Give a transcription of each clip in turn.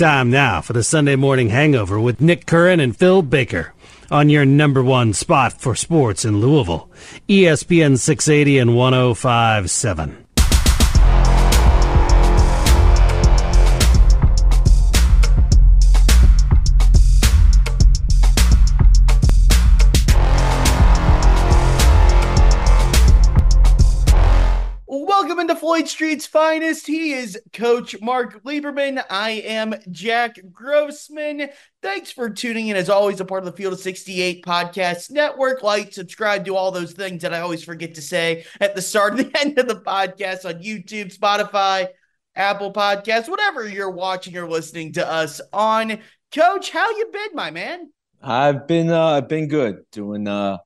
Time now for the Sunday Morning Hangover with Nick Curran and Phil Baker on your number one spot for sports in Louisville, ESPN 680 and 1057. Floyd Street's finest. He is Coach Mark Lieberman. I am Jack Grossman. Thanks for tuning in. As always, a part of the Field of 68 podcast network. Like, subscribe, do all those things that I always forget to say at the start and the end of the podcast on YouTube, Spotify, Apple Podcasts, whatever you're watching or listening to us on. Coach, how you been, my man? I've been uh, I've been good doing uh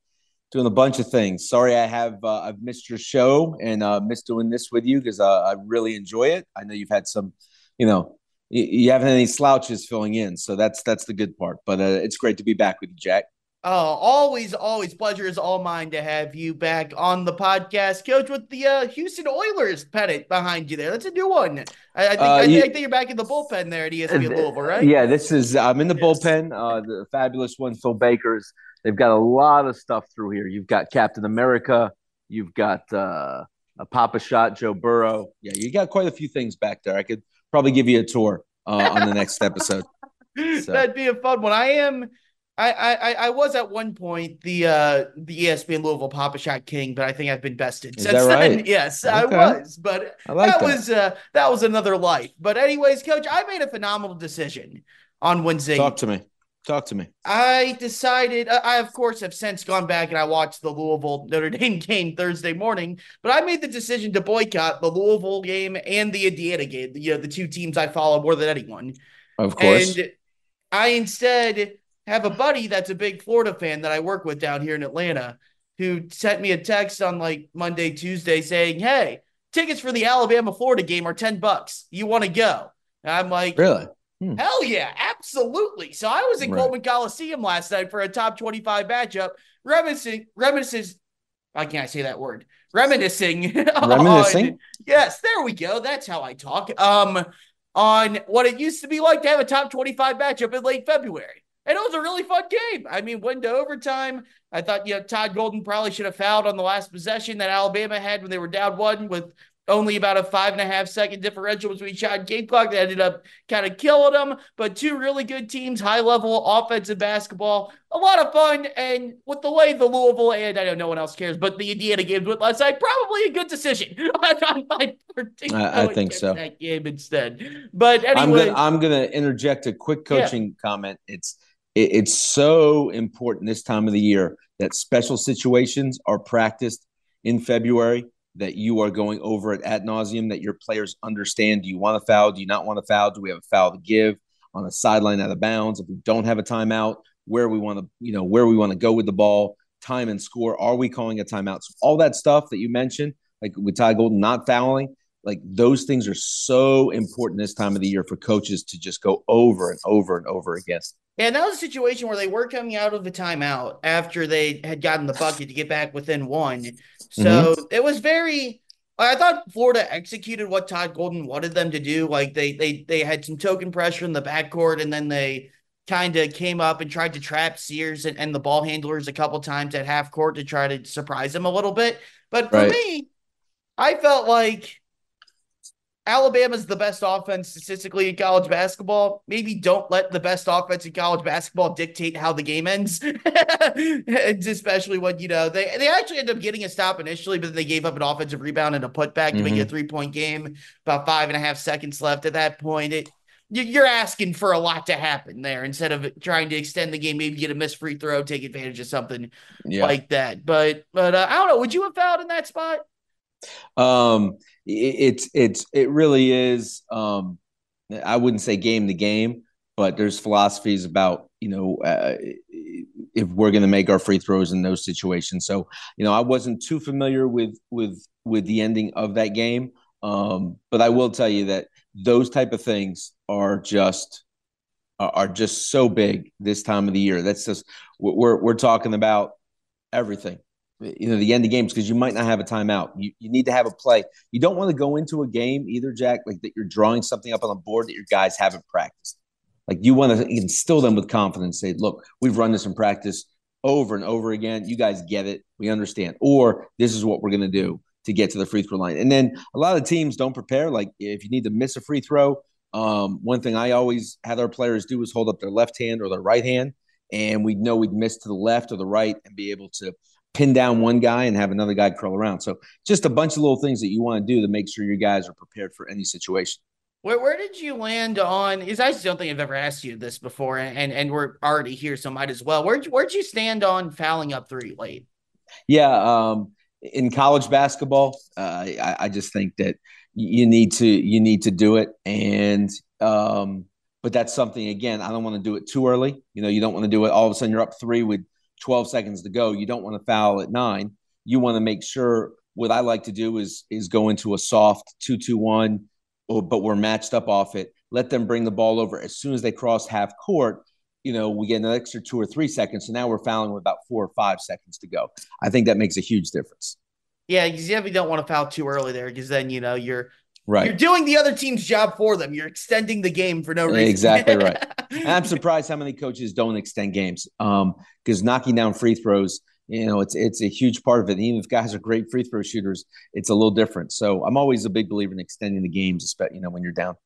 doing a bunch of things. Sorry, I have uh, I've missed your show and uh, missed doing this with you because uh, I really enjoy it. I know you've had some, you know, you, you haven't had any slouches filling in, so that's that's the good part. But uh, it's great to be back with you, Jack. Oh, always, always pleasure is all mine to have you back on the podcast, Coach, with the uh, Houston Oilers pennant behind you there. That's a new one. I, I think, uh, I, think, I think you're back in the bullpen there at ESPN Louisville, right? Yeah, this is I'm in the bullpen. Uh, the fabulous one, Phil Baker's They've got a lot of stuff through here. You've got Captain America. You've got uh, a Pop-A-Shot, Joe Burrow. Yeah, you got quite a few things back there. I could probably give you a tour uh, on the next episode. So. That'd be a fun one. I am. I, I I was at one point the uh the ESPN Louisville Pop-A-Shot King, but I think I've been bested Is since right? then. Yes, okay. I was, but like that, that, was uh that was another life. But anyways, coach, I made a phenomenal decision on Wednesday. Talk to me. Talk to me. I decided, I of course have since gone back and I watched the Louisville Notre Dame game Thursday morning, but I made the decision to boycott the Louisville game and the Indiana game, you uh, know, the two teams I follow more than anyone. Of course. And I instead have a buddy that's a big Florida fan that I work with down here in Atlanta who sent me a text on like Monday, Tuesday saying, Hey, tickets for the Alabama Florida game are 10 bucks. You want to go? And I'm like, Really? Hmm. Hell yeah, absolutely. So I was in right. Coleman Coliseum last night for a top 25 matchup, reminiscing, reminiscing, why can't I say that word? Reminiscing. Reminiscing. On, yes, there we go. That's how I talk. Um, on what it used to be like to have a top 25 matchup in late February. And it was a really fun game. I mean, went to overtime. I thought, you know, Todd Golden probably should have fouled on the last possession that Alabama had when they were down one with only about a five and a half second differential between shot and game clock that ended up kind of killing them. But two really good teams, high level offensive basketball, a lot of fun. And with the way the Louisville and I know no one else cares, but the Indiana games went last night, probably a good decision. I, I think so. That game instead. But anyway, I'm gonna, I'm gonna interject a quick coaching yeah. comment. It's it, it's so important this time of the year that special situations are practiced in February that you are going over it ad nauseum, that your players understand. Do you want a foul? Do you not want a foul? Do we have a foul to give on a sideline out of bounds? If we don't have a timeout, where we want to, you know, where we want to go with the ball, time and score. Are we calling a timeout? So all that stuff that you mentioned, like with Ty Golden not fouling, like those things are so important this time of the year for coaches to just go over and over and over again. And that was a situation where they were coming out of the timeout after they had gotten the bucket to get back within one. So mm-hmm. it was very. I thought Florida executed what Todd Golden wanted them to do. Like they they they had some token pressure in the backcourt, and then they kind of came up and tried to trap Sears and, and the ball handlers a couple times at half court to try to surprise them a little bit. But for right. me, I felt like Alabama's the best offense statistically in college basketball. Maybe don't let the best offense in college basketball dictate how the game ends. especially when, you know, they, they actually ended up getting a stop initially, but they gave up an offensive rebound and a putback mm-hmm. to make it a mm-hmm. three point game. About five and a half seconds left at that point. It you're asking for a lot to happen there instead of trying to extend the game, maybe get a missed free throw, take advantage of something yeah. like that. But but uh, I don't know. Would you have fouled in that spot? Um, it's it's it really is. Um, I wouldn't say game to game, but there's philosophies about you know uh, if we're going to make our free throws in those situations. So you know, I wasn't too familiar with with with the ending of that game, um, but I will tell you that those type of things are just are just so big this time of the year. That's just we're we're talking about everything you know the end of games because you might not have a timeout. You you need to have a play. You don't want to go into a game either, Jack, like that you're drawing something up on the board that your guys haven't practiced. Like you want to instill them with confidence. Say, look, we've run this in practice over and over again. You guys get it. We understand. Or this is what we're going to do to get to the free throw line. And then a lot of teams don't prepare. Like if you need to miss a free throw, um, one thing I always had our players do is hold up their left hand or their right hand, and we'd know we'd miss to the left or the right and be able to pin down one guy and have another guy curl around. So just a bunch of little things that you want to do to make sure your guys are prepared for any situation. Where, where did you land on? Is I just don't think I've ever asked you this before, and and we're already here, so might as well. Where'd you, where'd you stand on fouling up three late? Yeah, um, in college basketball, uh, I, I, just think that you need to you need to do it, and um, but that's something again. I don't want to do it too early. You know, you don't want to do it all of a sudden. You're up three with 12 seconds to go. You don't want to foul at nine. You want to make sure. What I like to do is is go into a soft two two one but we're matched up off it. Let them bring the ball over as soon as they cross half court. You know, we get an extra two or three seconds. So now we're fouling with about four or five seconds to go. I think that makes a huge difference. Yeah, you don't want to foul too early there, because then you know you're right. You're doing the other team's job for them. You're extending the game for no reason. Exactly right. I'm surprised how many coaches don't extend games. Um, because knocking down free throws you know, it's it's a huge part of it. even if guys are great free throw shooters, it's a little different. So I'm always a big believer in extending the games, especially you know when you're down.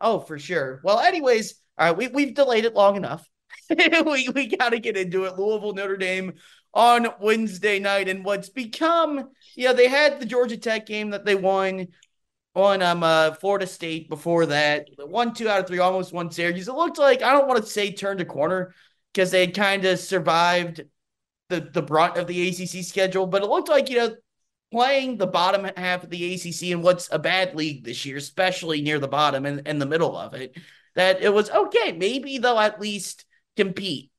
Oh, for sure. Well, anyways, all right, we we've delayed it long enough. we we got to get into it. Louisville Notre Dame on Wednesday night, and what's become, you know, they had the Georgia Tech game that they won on um uh, Florida State before that. One, two out of three, almost won Syracuse. It looked like I don't want to say turned a corner because they had kind of survived the the brunt of the ACC schedule, but it looked like you know playing the bottom half of the ACC in what's a bad league this year, especially near the bottom and in the middle of it, that it was okay. Maybe they'll at least compete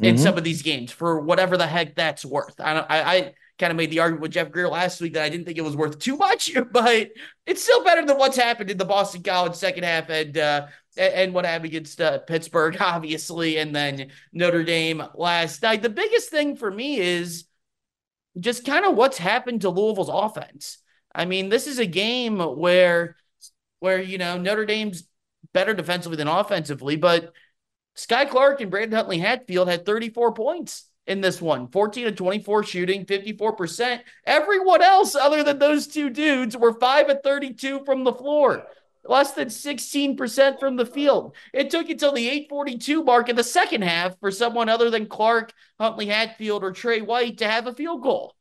in mm-hmm. some of these games for whatever the heck that's worth. I I, I kind of made the argument with Jeff Greer last week that I didn't think it was worth too much, but it's still better than what's happened in the Boston College second half and uh, and what happened against uh, Pittsburgh, obviously, and then Notre Dame last night. The biggest thing for me is just kind of what's happened to Louisville's offense. I mean, this is a game where where you know Notre Dame's better defensively than offensively, but Skyy Clark and Brandon Huntley Hatfield had 34 points in this one 14 to 24 shooting, 54%. Everyone else, other than those two dudes, were 5 at 32 from the floor less than 16% from the field. It took until the 842 mark in the second half for someone other than Clark, Huntley Hatfield, or Tre White to have a field goal.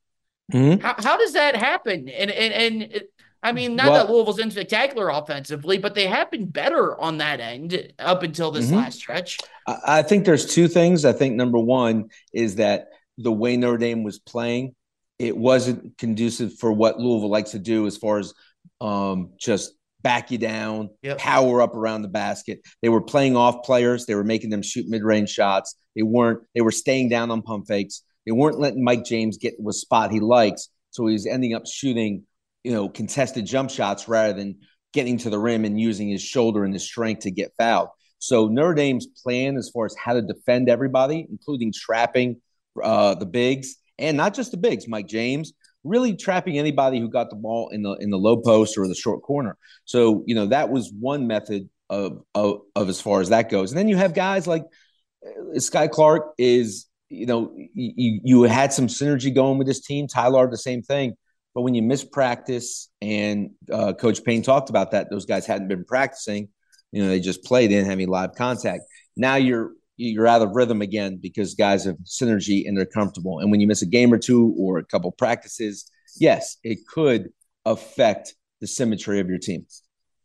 Mm-hmm. How, how, does that happen? And and, and I mean, not well, that Louisville's in spectacular offensively, but they have been better on that end up until this mm-hmm. last stretch. I think there's two things. I think number one is that the way Notre Dame was playing, it wasn't conducive for what Louisville likes to do as far as um, just back you down, yep. power up around the basket. They were playing off players. They were making them shoot mid range shots. They weren't. They were staying down on pump fakes. They weren't letting Mike James get to a spot he likes. So he was ending up shooting, you know, contested jump shots rather than getting to the rim and using his shoulder and his strength to get fouled. So Notre Dame's plan as far as how to defend everybody, including trapping uh, the bigs and not just the bigs, Mike James, really trapping anybody who got the ball in the in the low post or the short corner. So you know that was one method of of, of as far as that goes. And then you have guys like Skyy Clark is you know you you had some synergy going with this team. Ty-Laur the same thing. But when you miss practice, and uh, Coach Payne talked about that, those guys hadn't been practicing. You know, they just played, they didn't have any live contact. Now you're you're out of rhythm again because guys have synergy and they're comfortable. And when you miss a game or two or a couple practices, yes, it could affect the symmetry of your team.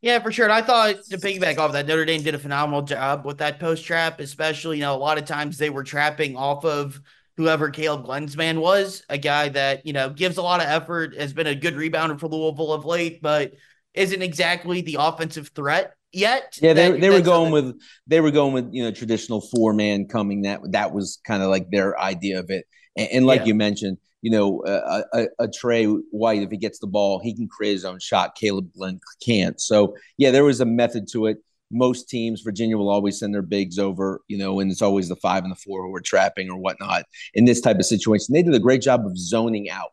Yeah, for sure. And I thought to piggyback off that, Notre Dame did a phenomenal job with that post trap, especially, you know, a lot of times they were trapping off of whoever Caleb Glensman was, a guy that, you know, gives a lot of effort, has been a good rebounder for Louisville of late, but isn't exactly the offensive threat yet. Yeah, they, that, they were going with they were going with you know traditional four man coming. That that was kind of like their idea of it. And, and like yeah. you mentioned, you know, a, a, a, Tre White if he gets the ball, he can create his own shot. Kaleb Glenn can't. So yeah, there was a method to it. Most teams, Virginia will always send their bigs over, you know, and it's always the five and the four who are trapping or whatnot. In this type of situation, they did a great job of zoning out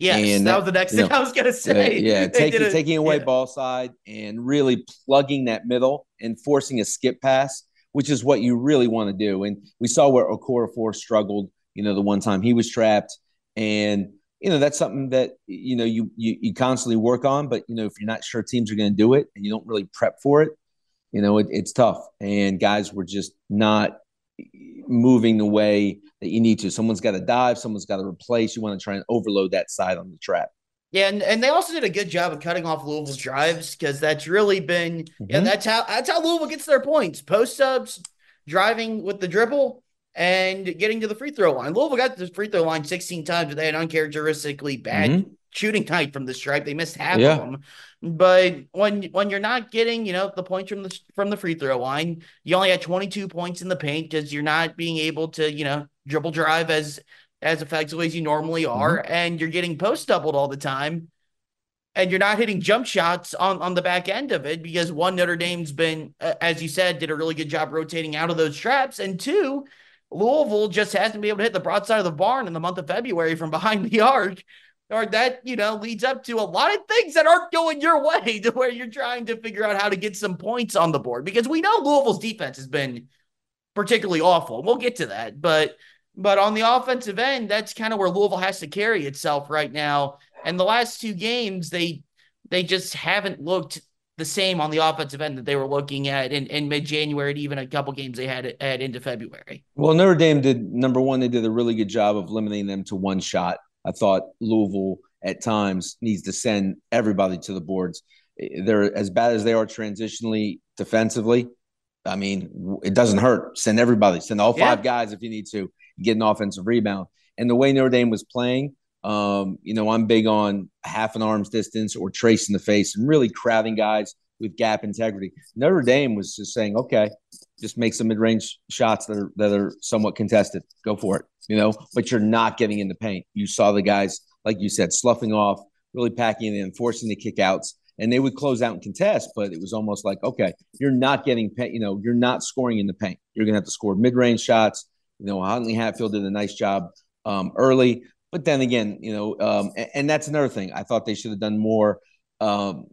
Yes, and that was the next thing know, I was going to say. Uh, yeah, taking, a, taking away yeah. ball side and really plugging that middle and forcing a skip pass which is what you really want to do. And we saw where Okorafor struggled, you know, the one time he was trapped. And, you know, that's something that, you know, you, you, you constantly work on. But, you know, if you're not sure teams are going to do it and you don't really prep for it, you know, it, it's tough. And guys were just not moving the way that you need to. Someone's got to dive, someone's got to replace. You want to try and overload that side on the trap. Yeah, and, and they also did a good job of cutting off Louisville's drives because that's really been mm-hmm. yeah, that's how that's how Louisville gets their points. Post subs, driving with the dribble, and getting to the free throw line. Louisville got to the free throw line 16 times, but they had uncharacteristically bad mm-hmm. Shooting tight from the stripe. They missed half yeah. of them. But when when you're not getting, you know, the points from the from the free throw line, you only had 22 points in the paint because you're not being able to, you know, dribble drive as as effectively as you normally are, mm-hmm. and you're getting post doubled all the time, and you're not hitting jump shots on, on the back end of it because one, Notre Dame's been, uh, as you said, did a really good job rotating out of those traps, and two, Louisville just hasn't been able to hit the broadside of the barn in the month of February from behind the arc. Or that, you know, leads up to a lot of things that aren't going your way to where you're trying to figure out how to get some points on the board because we know Louisville's defense has been particularly awful. We'll get to that. But but on the offensive end, that's kind of where Louisville has to carry itself right now. And the last two games, they they just haven't looked the same on the offensive end that they were looking at in, in mid January and even a couple games they had had into February. Well, Notre Dame did number one, they did a really good job of limiting them to one shot. I thought Louisville at times needs to send everybody to the boards. They're as bad as they are transitionally defensively. I mean, it doesn't hurt. Send everybody, send all five yeah. guys if you need to get an offensive rebound. And the way Notre Dame was playing, um, you know, I'm big on half an arm's distance or tracing the face and really crowding guys with gap integrity. Notre Dame was just saying, okay, just make some mid-range shots that are that are somewhat contested. Go for it, you know. But you're not getting in the paint. You saw the guys, like you said, sloughing off, really packing in, forcing the kickouts, and they would close out and contest. But it was almost like, okay, you're not getting. You know, you're not scoring in the paint. You're gonna have to score mid-range shots you know, Huntley Hatfield did a nice job um, early, but then again, you know, um, and, and, that's another thing. I thought they should have done more um,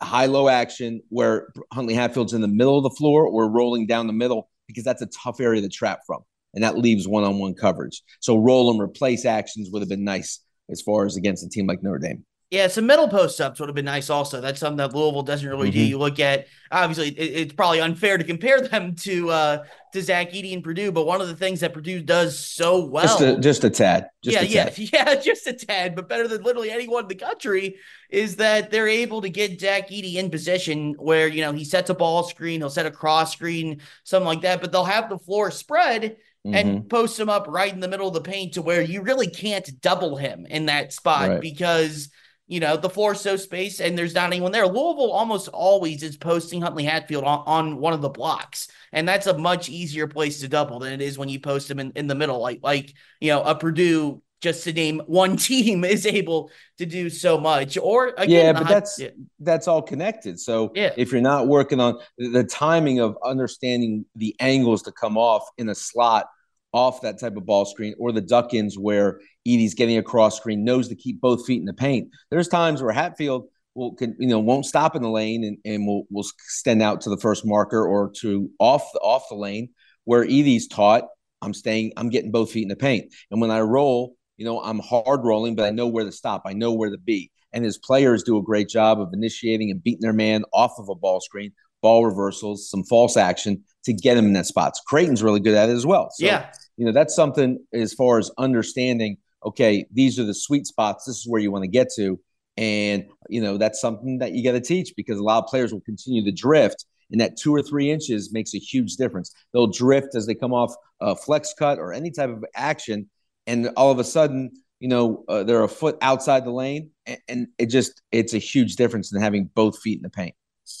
high low action where Huntley Hatfield's in the middle of the floor or rolling down the middle because that's a tough area to trap from, and that leaves one on one coverage. So roll and replace actions would have been nice as far as against a team like Notre Dame. Yeah, some middle post ups would have been nice. Also, that's something that Louisville doesn't really mm-hmm. do. You look at obviously, it, it's probably unfair to compare them to uh to Zach Edey and Purdue, but one of the things that Purdue does so well, just a, just a tad, just yeah, a yeah, tad. yeah, just a tad, but better than literally anyone in the country is that they're able to get Zach Edey in position where you know he sets a ball screen, he'll set a cross screen, something like that, but they'll have the floor spread. Mm-hmm. and post him up right in the middle of the paint to where you really can't double him in that spot right. because you know, the floor is so spaced and there's not anyone there. Louisville almost always is posting Huntley Hatfield on, on one of the blocks. And that's a much easier place to double than it is when you post him in, in the middle. Like, like, you know, a Purdue, just to name one team, is able to do so much. Or again, yeah, but that's yeah. that's all connected. So yeah. if you're not working on the timing of understanding the angles to come off in a slot off that type of ball screen or the duck ins where Edey's getting across screen, knows to keep both feet in the paint. There's times where Hatfield will can you know won't stop in the lane and, and will will extend out to the first marker or to off the off the lane where Edey's taught I'm staying, I'm getting both feet in the paint. And when I roll, you know, I'm hard rolling, but I know where to stop. I know where to be. And his players do a great job of initiating and beating their man off of a ball screen, ball reversals, some false action to get him in that spot. So Creighton's really good at it as well. So, yeah. You know, that's something as far as understanding okay, these are the sweet spots. This is where you want to get to. And, you know, that's something that you got to teach because a lot of players will continue to drift. And that two or three inches makes a huge difference. They'll drift as they come off a flex cut or any type of action. And all of a sudden, you know, uh, they're a foot outside the lane. And, and it just, it's a huge difference than having both feet in the paint.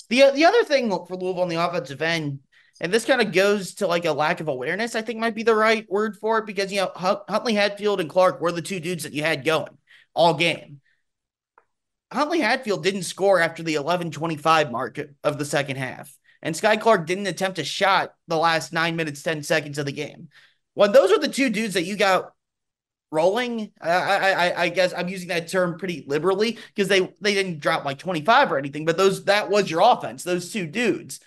The, the other thing for Louisville on the offensive end, and this kind of goes to like a lack of awareness, I think might be the right word for it because, you know, Huntley Hatfield and Clark were the two dudes that you had going all game. Huntley Hatfield didn't score after the 11 25 mark of the second half. And Skyy Clark didn't attempt a shot the last nine minutes, 10 seconds of the game. When those are the two dudes that you got rolling, I, I, I guess I'm using that term pretty liberally because they, they didn't drop like 25 or anything, but those that was your offense, those two dudes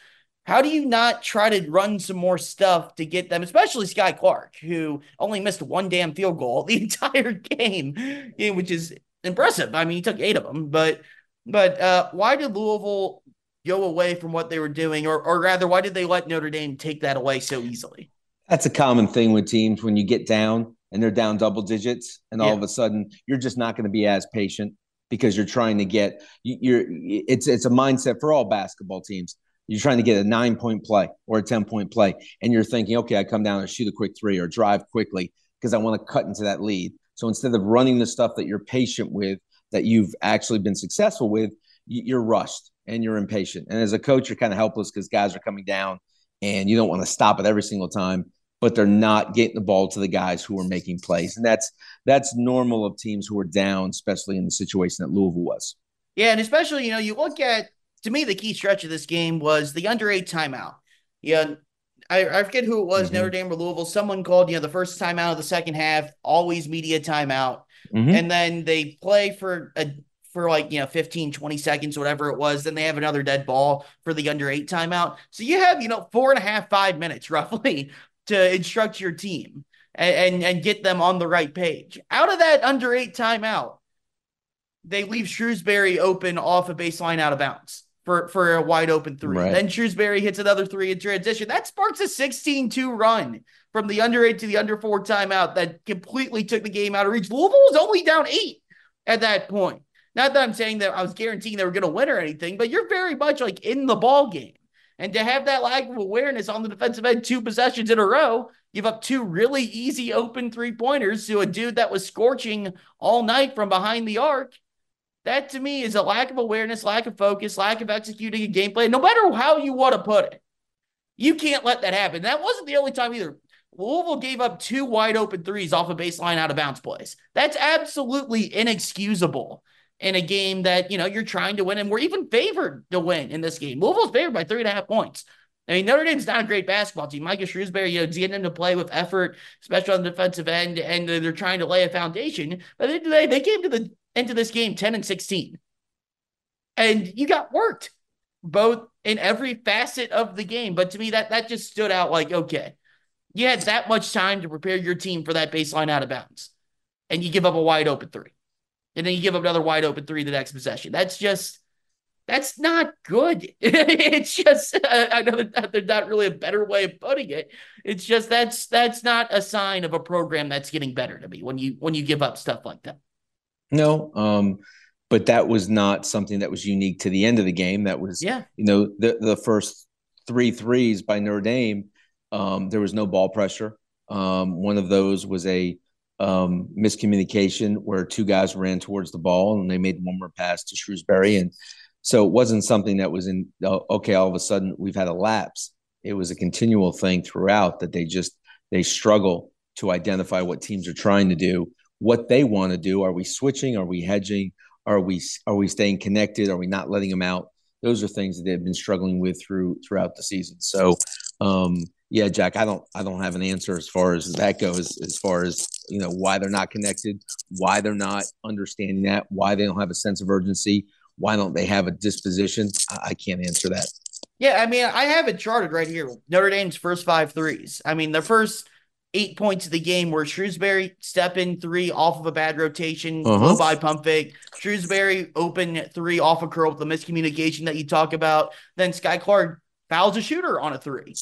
how do you not try to run some more stuff to get them, especially Skyy Clark, who only missed one damn field goal the entire game, which is impressive. I mean, he took eight of them, but but uh, why did Louisville go away from what they were doing, or or rather, why did they let Notre Dame take that away so easily? That's a common thing with teams when you get down and they're down double digits, and all yeah. of a sudden you're just not going to be as patient because you're trying to get you're it's it's a mindset for all basketball teams you're trying to get a nine point play or a 10 point play, and you're thinking, okay, I come down and shoot a quick three or drive quickly because I want to cut into that lead. So instead of running the stuff that you're patient with, that you've actually been successful with, you're rushed and you're impatient. And as a coach, you're kind of helpless because guys are coming down and you don't want to stop it every single time, but they're not getting the ball to the guys who are making plays. And that's that's normal of teams who are down, especially in the situation that Louisville was. Yeah, and especially, you know, you look at to me, the key stretch of this game was the under eight timeout. Yeah, I, I forget who it was, mm-hmm. Notre Dame or Louisville. Someone called, you know, the first timeout of the second half, always media timeout. Mm-hmm. And then they play for a for like, you know, 15, 20 seconds, whatever it was. Then they have another dead ball for the under eight timeout. So you have, you know, four and a half, five minutes roughly to instruct your team and, and, and get them on the right page. Out of that under eight timeout, they leave Shrewsberry open off a baseline out of bounds for, for a wide open three. Right. Then Shrewsberry hits another three in transition. That sparks a 16 2 run from the under eight to the under four timeout that completely took the game out of reach. Louisville was only down eight at that point. Not that I'm saying that I was guaranteeing they were going to win or anything, but you're very much like in the ball game. And to have that lack of awareness on the defensive end, two possessions in a row, give up two really easy open three pointers to a dude that was scorching all night from behind the arc that to me is a lack of awareness, lack of focus, lack of executing a game plan, no matter how you want to put it. You can't let that happen. That wasn't the only time either. Louisville gave up two wide open threes off a of baseline out of bounds plays. That's absolutely inexcusable in a game that, you know, you're trying to win. And we're even favored to win in this game. Louisville's favored by three and a half points. I mean, Notre Dame's not a great basketball team. Micah Shrewsberry, you know, getting them to play with effort, especially on the defensive end, and they're trying to lay a foundation. But they, they came to the into this game 10 and 16. And you got worked both in every facet of the game. But to me, that that just stood out like, okay, you had that much time to prepare your team for that baseline out of bounds. And you give up a wide open three. And then you give up another wide open three the next possession. That's just that's not good. it's just I know that there's not really a better way of putting it. It's just that's that's not a sign of a program that's getting better to me when you when you give up stuff like that. No, um, but that was not something that was unique to the end of the game. That was, yeah, you know, the the first three threes by Notre Dame. Um, there was no ball pressure. Um, one of those was a um, miscommunication where two guys ran towards the ball and they made one more pass to Shrewsberry. and so it wasn't something that was in uh, okay. All of a sudden, we've had a lapse. It was a continual thing throughout that they just they struggle to identify what teams are trying to do what they want to do. Are we switching? Are we hedging? Are we are we staying connected? Are we not letting them out? Those are things that they've been struggling with through throughout the season. So, um, yeah, Jack, I don't I don't have an answer as far as that goes. As far as you know, why they're not connected, why they're not understanding that, why they don't have a sense of urgency, why don't they have a disposition? I, I can't answer that. Yeah, I mean, I have it charted right here. Notre Dame's first five threes. I mean, their first eight points of the game where Shrewsberry step in three off of a bad rotation, uh-huh. by pump fake. Shrewsberry open three off a curl with the miscommunication that you talk about. Then Skyy Clark fouls a shooter on a three.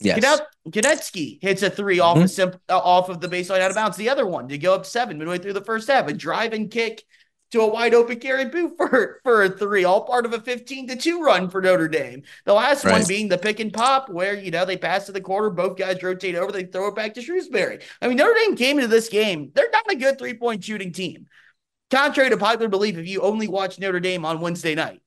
Yes. Konieczny hits a 3 mm-hmm. off a simp, uh, off of the baseline out of bounds. The other one to go up seven midway through the first half, a drive and kick to a wide open Carey Booth for, for a three, all part of a 15 to 2 run for Notre Dame. The last right. one being the pick and pop, where, you know, they pass to the quarter, both guys rotate over, they throw it back to Shrewsberry. I mean, Notre Dame came into this game, they're not a good three point shooting team. Contrary to popular belief, if you only watch Notre Dame on Wednesday night,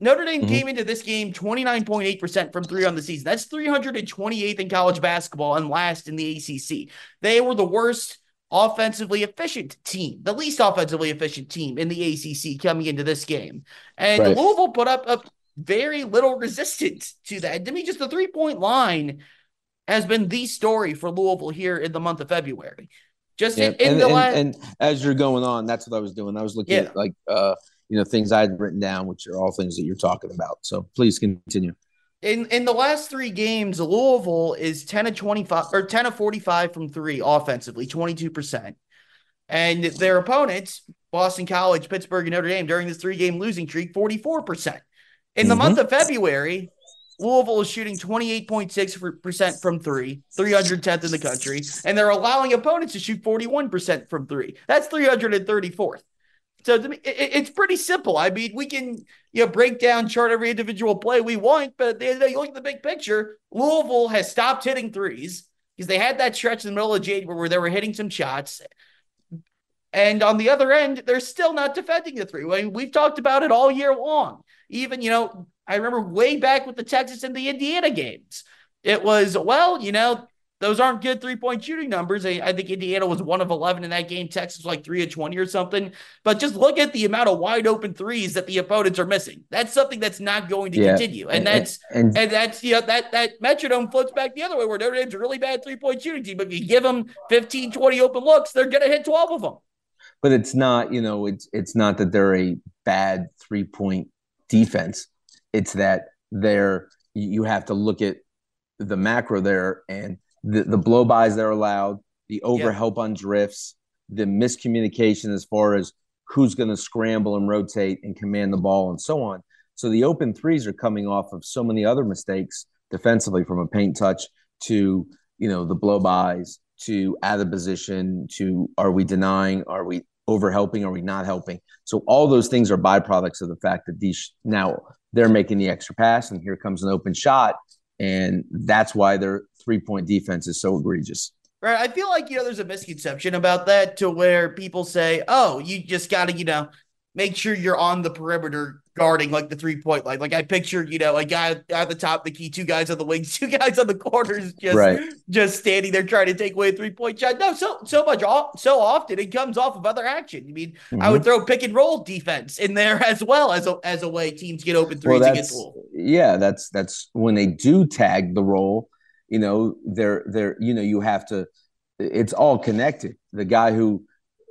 Notre Dame mm-hmm. came into this game 29.8% from three on the season. That's 328th in college basketball and last in the ACC. They were the worst offensively efficient team, the least offensively efficient team in the ACC coming into this game. And right. Louisville put up a very little resistance to that. To me, just the three point line has been the story for Louisville here in the month of February. Just yeah. in, in and, the and, last. And as you're going on, that's what I was doing. I was looking yeah. at like, uh, you know, things I had written down, which are all things that you're talking about. So please continue. In in the last three games, Louisville is 10 of 25 or 10 of 45 from three offensively, 22%. And their opponents, Boston College, Pittsburgh, and Notre Dame, during this three game losing streak, 44%. In the mm-hmm. month of February, Louisville is shooting 28.6 from three, 310th in the country, and they're allowing opponents to shoot 41% from three. That's 334th. So me, it, it's pretty simple. I mean, we can you know break down, chart every individual play we want, but at the end of the day, you look at the big picture. Louisville has stopped hitting threes because they had that stretch in the middle of January where they were hitting some shots. And on the other end, they're still not defending the three. I mean, we've talked about it all year long. Even, you know, I remember way back with the Texas and the Indiana games. It was, well, you know, those aren't good three point shooting numbers. I, I, think Indiana was one of 11 in that game. Texas was like three of 20 or something. But just look at the amount of wide open threes that the opponents are missing. That's something that's not going to yeah. continue. And, and that's, and, and, that's, you know, that, that metronome floats back the other way where Notre Dame's a really bad three point shooting team. But if you give them 15, 20 open looks, they're going to hit 12 of them. But it's not, you know, it's, it's not that they're a bad three point defense. It's that they're, you have to look at the macro there and the, the blow bys that are allowed, the overhelp on drifts, the miscommunication as far as who's going to scramble and rotate and command the ball and so on. So the open threes are coming off of so many other mistakes defensively from a paint touch to, you know, the blow bys to out of position to are we denying? Are we over helping? Are we not helping? So all those things are byproducts of the fact that these now they're making the extra pass and here comes an open shot. And that's why they're three point defense is so egregious. Right. I feel like, you know, there's a misconception about that to where people say, oh, you just got to, you know, make sure you're on the perimeter guarding like the three point line. Like I pictured, you know, a guy at the top, the key, two guys on the wings, two guys on the corners, just right. just standing there trying to take away a three point shot. No, so so much so often it comes off of other action. I mean, mm-hmm. I would mm-hmm. throw pick and roll defense in there as well as a as a way teams get open threes well, against Yeah, that's that's when they do tag the roll you know they're they're you know you have to it's all connected. The guy who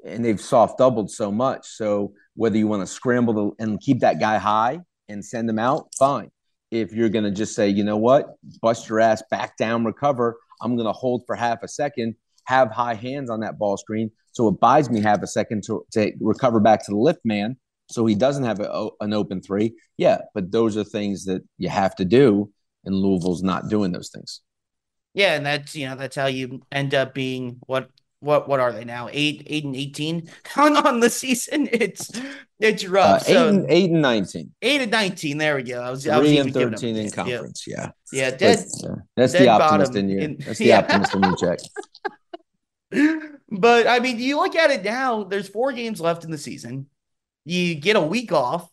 and they've soft doubled so much. So whether you want to scramble and keep that guy high and send him out fine. If you're going to just say you know what? Bust your ass back down recover. I'm going to hold for half a second have high hands on that ball screen. So it buys me half a second to, to recover back to the lift man so he doesn't have a, oh, an open three. Yeah but those are things that you have to do and louisville's not doing those things yeah, and that's you know that's how you end up being what what what are they now eight eight and eighteen on on the season. It's it's rough. Uh, eight so, and eight and nineteen. Eight and nineteen. There we go. I was three I was and thirteen in conference. Yeah, yeah. yeah dead. But, uh, that's dead the optimist in you. In, that's the yeah. optimist in you, Jack. but I mean, you look at it now. There's four games left in the season. You get a week off.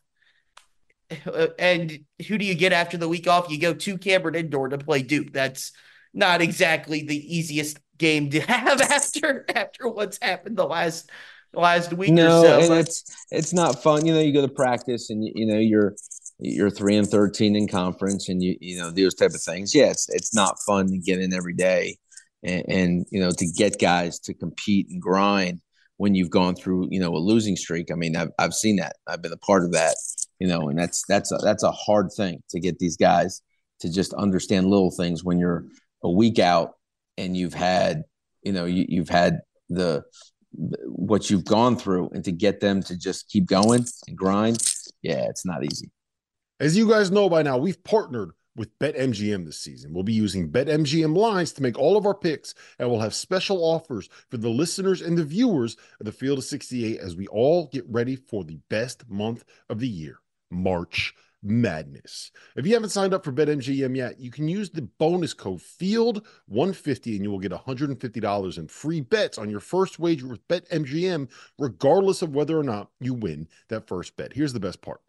And who do you get after the week off? You go to Cameron Indoor to play Duke. That's not exactly the easiest game to have after after what's happened the last last week no, so. and it's it's not fun. You know, you go to practice and you, you know you're you're three and thirteen in conference, and you you know those type of things. Yeah, it's it's not fun to get in every day, and, and you know to get guys to compete and grind when you've gone through you know a losing streak. I mean, I've I've seen that. I've been a part of that. You know, and that's that's a, that's a hard thing to get these guys to just understand little things when you're a week out and you've had you know you, you've had the what you've gone through and to get them to just keep going and grind yeah it's not easy as you guys know by now we've partnered with BetMGM this season. We'll be using BetMGM lines to make all of our picks, and we'll have special offers for the listeners and the viewers of the Field of 68 as we all get ready for the best month of the year, March madness. If you haven't signed up for BetMGM yet, you can use the bonus code FIELD150 and you will get $150 in free bets on your first wager with BetMGM, regardless of whether or not you win that first bet. Here's the best part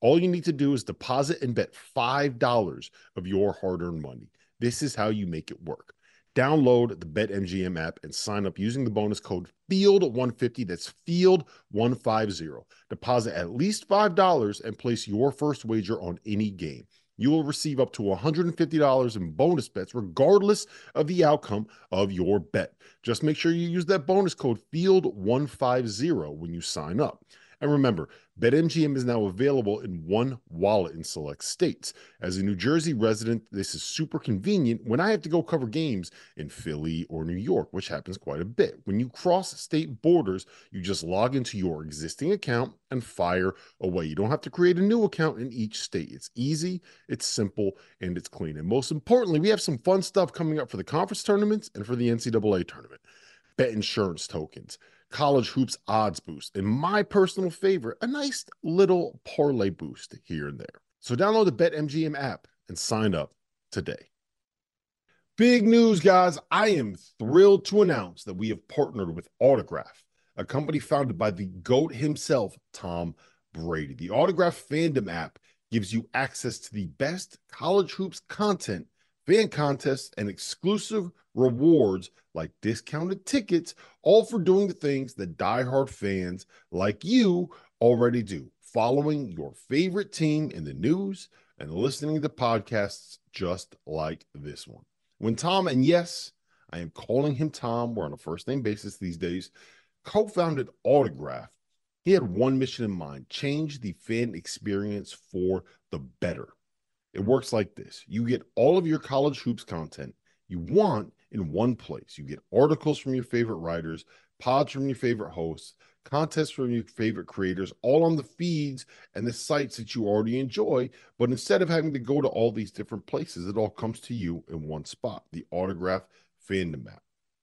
all you need to do is deposit and bet $5 of your hard earned money. This is how you make it work. Download the BetMGM app and sign up using the bonus code FIELD150. That's FIELD150. Deposit at least $5 and place your first wager on any game. You will receive up to $150 in bonus bets, regardless of the outcome of your bet. Just make sure you use that bonus code FIELD150 when you sign up. And remember, BetMGM is now available in one wallet in select states. As a New Jersey resident, this is super convenient when I have to go cover games in Philly or New York, which happens quite a bit. When you cross state borders, you just log into your existing account and fire away. You don't have to create a new account in each state. It's easy, it's simple, and it's clean. And most importantly, we have some fun stuff coming up for the conference tournaments and for the NCAA tournament. Bet insurance tokens college hoops odds boost, and my personal favorite, a nice little parlay boost here and there. So download the BetMGM app and sign up today. Big news, guys. I am thrilled to announce that we have partnered with Autograph, a company founded by the GOAT himself, Tom Brady. The Autograph fandom app gives you access to the best college hoops content fan contests, and exclusive rewards like discounted tickets, all for doing the things that diehard fans like you already do, following your favorite team in the news and listening to podcasts just like this one. When Tom, and yes, I am calling him Tom, we're on a first name basis these days, co founded Autograph, he had one mission in mind change the fan experience for the better. It works like this you get all of your college hoops content you want in one place. You get articles from your favorite writers, pods from your favorite hosts, contests from your favorite creators, all on the feeds and the sites that you already enjoy. But instead of having to go to all these different places, it all comes to you in one spot the autograph fandom map.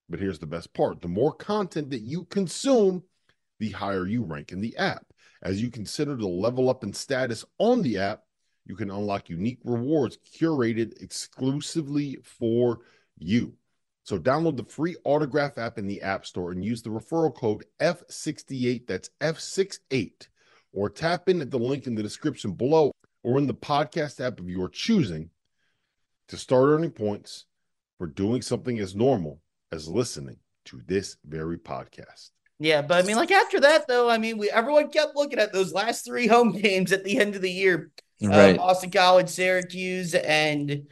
But here's the best part the more content that you consume, the higher you rank in the app. As you consider to level up in status on the app, you can unlock unique rewards curated exclusively for you. So download the free autograph app in the App Store and use the referral code F68, that's F68, or tap in at the link in the description below or in the podcast app of your choosing to start earning points for doing something as normal as listening to this very podcast. Yeah, but I mean, like after that, though, I mean, we everyone kept looking at those last three home games at the end of the year right. Uh, Boston College, Syracuse, and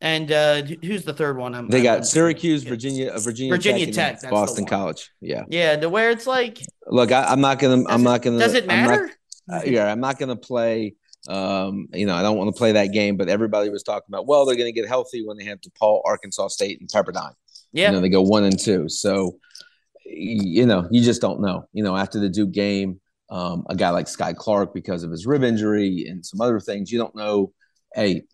and uh, who's the third one? I'm, they got I'm, Syracuse, Virginia, uh, Virginia, Virginia Tech, Tech Boston College. Yeah, yeah. To where it's like, look, I, am not gonna, I'm not gonna. Does it matter? Not, uh, yeah, I'm not gonna play. Um, you know, I don't want to play that game, but everybody was talking about, well, they're to get healthy when they have DePaul, Arkansas State, and Pepperdine. Yeah, you know, they go one and two. So, you know, you just don't know. You know, after the Duke game, um, a guy like Skyy Clark because of his rib injury and some other things. You don't know, hey,